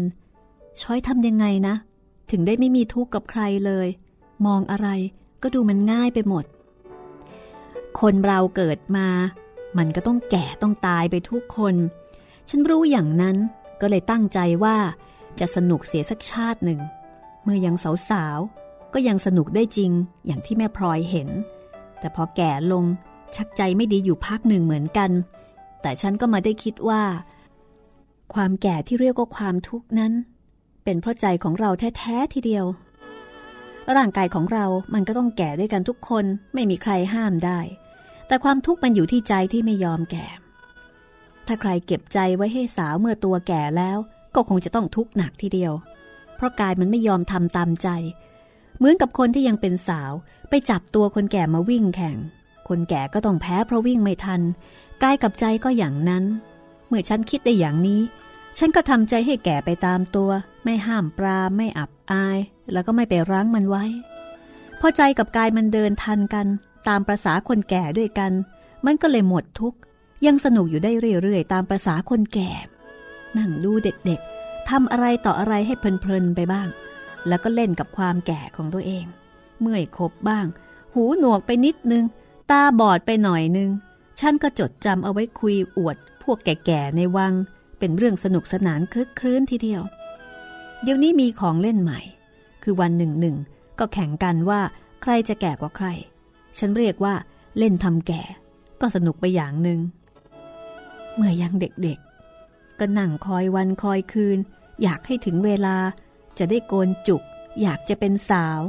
ชอยทำยังไงนะ ถึงได้ไม่มีทุกข์กับใครเลย มองอะไรก็ดูมันง่ายไปหมด คนเราเกิดมา มันก็ต้องแก่ต้องตายไปทุกคน ฉันรู้อย่างนั้นก็เลยตั้งใจว่าจะสนุกเสียสักชาติหนึ่ง มื่อยังสาวๆ ก็ยังสนุกได้จริงอย่างที่แม่พลอยเห็น แต่พอแก่ลงชักใจไม่ดีอยู่พักหนึ่งเหมือนกัน แต่ฉันก็มาได้คิดว่า ความแก่ที่เรียกว่าความทุกข์นั้น เป็นเพราะใจของเราแท้ๆทีเดียว ร่างกายของเรามันก็ต้องแก่ด้วยกันทุกคนไม่มีใครห้ามได้ แต่ความทุกข์มันอยู่ที่ใจที่ไม่ยอมแก่ ถ้าใครเก็บใจไว้ให้สาวเมื่อตัวแก่แล้ว ก็คงจะต้องทุกข์หนักทีเดียว เพราะกายมันไม่ยอมทำตามใจ เหมือนกับคนที่ยังเป็นสาวไปจับตัวคนแก่มาวิ่งแข่ง คนแก่ก็ต้องแพ้เพราะวิ่งไม่ทัน กายกับใจก็อย่างนั้น เมื่อฉันคิดได้อย่างนี้ ฉันก็ทำใจให้แก่ไปตามตัว ไม่ห้ามปราไม่อับอาย แล้วก็ไม่ไปรั้งมันไว้ พอใจกับกายมันเดินทันกัน ตามประษาคนแก่ด้วยกัน มันก็เลยหมดทุกข์ยังสนุกอยู่ได้เรื่อยๆ ตามประษาคนแก่ นั่งดูเด็กๆ ทำอะไรต่ออะไรให้เพลินๆไปบ้าง แล้วก็เล่นกับความแก่ของตัวเอง เมื่อยคบบ้าง หูหนวกไปนิดนึง ตาบอดไปหน่อยนึง ฉันก็จดจำเอาไว้คุยอวด พวกแก่ๆในวัง เป็นเรื่องสนุกสนานคลึกคลื้นทีเดียว เดี๋ยวนี้มีของเล่นใหม่ คือวันหนึ่งหนึ่งก็แข่งกันว่าใครจะแก่กว่าใคร ฉันเรียกว่าเล่นทำแก่ ก็สนุกไปอย่างหนึ่งเมื่อยังเด็กๆ ก็นั่งคอยวันคอยคืน อยากให้ถึงเวลาจะได้โกนจุก อยากจะเป็นสาว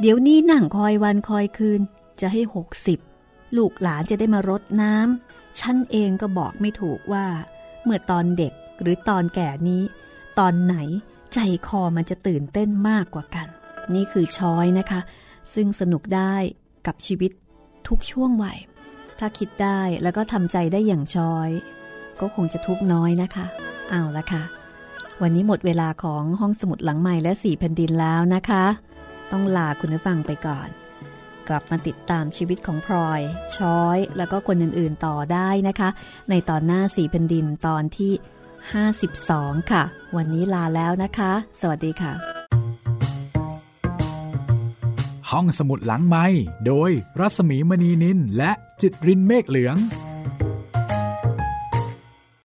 เดี๋ยวนี้นั่งคอยวันคอยคืนจะให้หกสิบลูกหลานจะได้มารดน้ำฉันเองก็บอกไม่ถูกว่า เมื่อตอนเด็กหรือตอนแก่นี้ ตอนไหนใจคอมันจะตื่นเต้นมากกว่ากัน นี่คือช้อยนะคะ ซึ่งสนุกได้กับชีวิตทุกช่วงวัย ถ้าคิดได้แล้วก็ทำใจได้อย่างช้อย ก็คงจะทุกน้อยนะคะ เอาละค่ะ วันนี้หมดเวลาของห้องสมุดหลังใหม่และสี่แผ่นดินแล้วนะคะ ต้องลาคุณผู้ฟังไปก่อน กลับมาติดตามชีวิตของพลอย ช้อย แล้วก็คนอื่นๆต่อได้นะคะ ในตอนหน้าสี่แผ่นดินตอนที่ 52 ค่ะ วันนี้ลาแล้วนะคะ สวัสดีค่ะ ห้องสมุดหลังไม้โดยรัสมีมณีนินและจิตรินเมฆเหลือง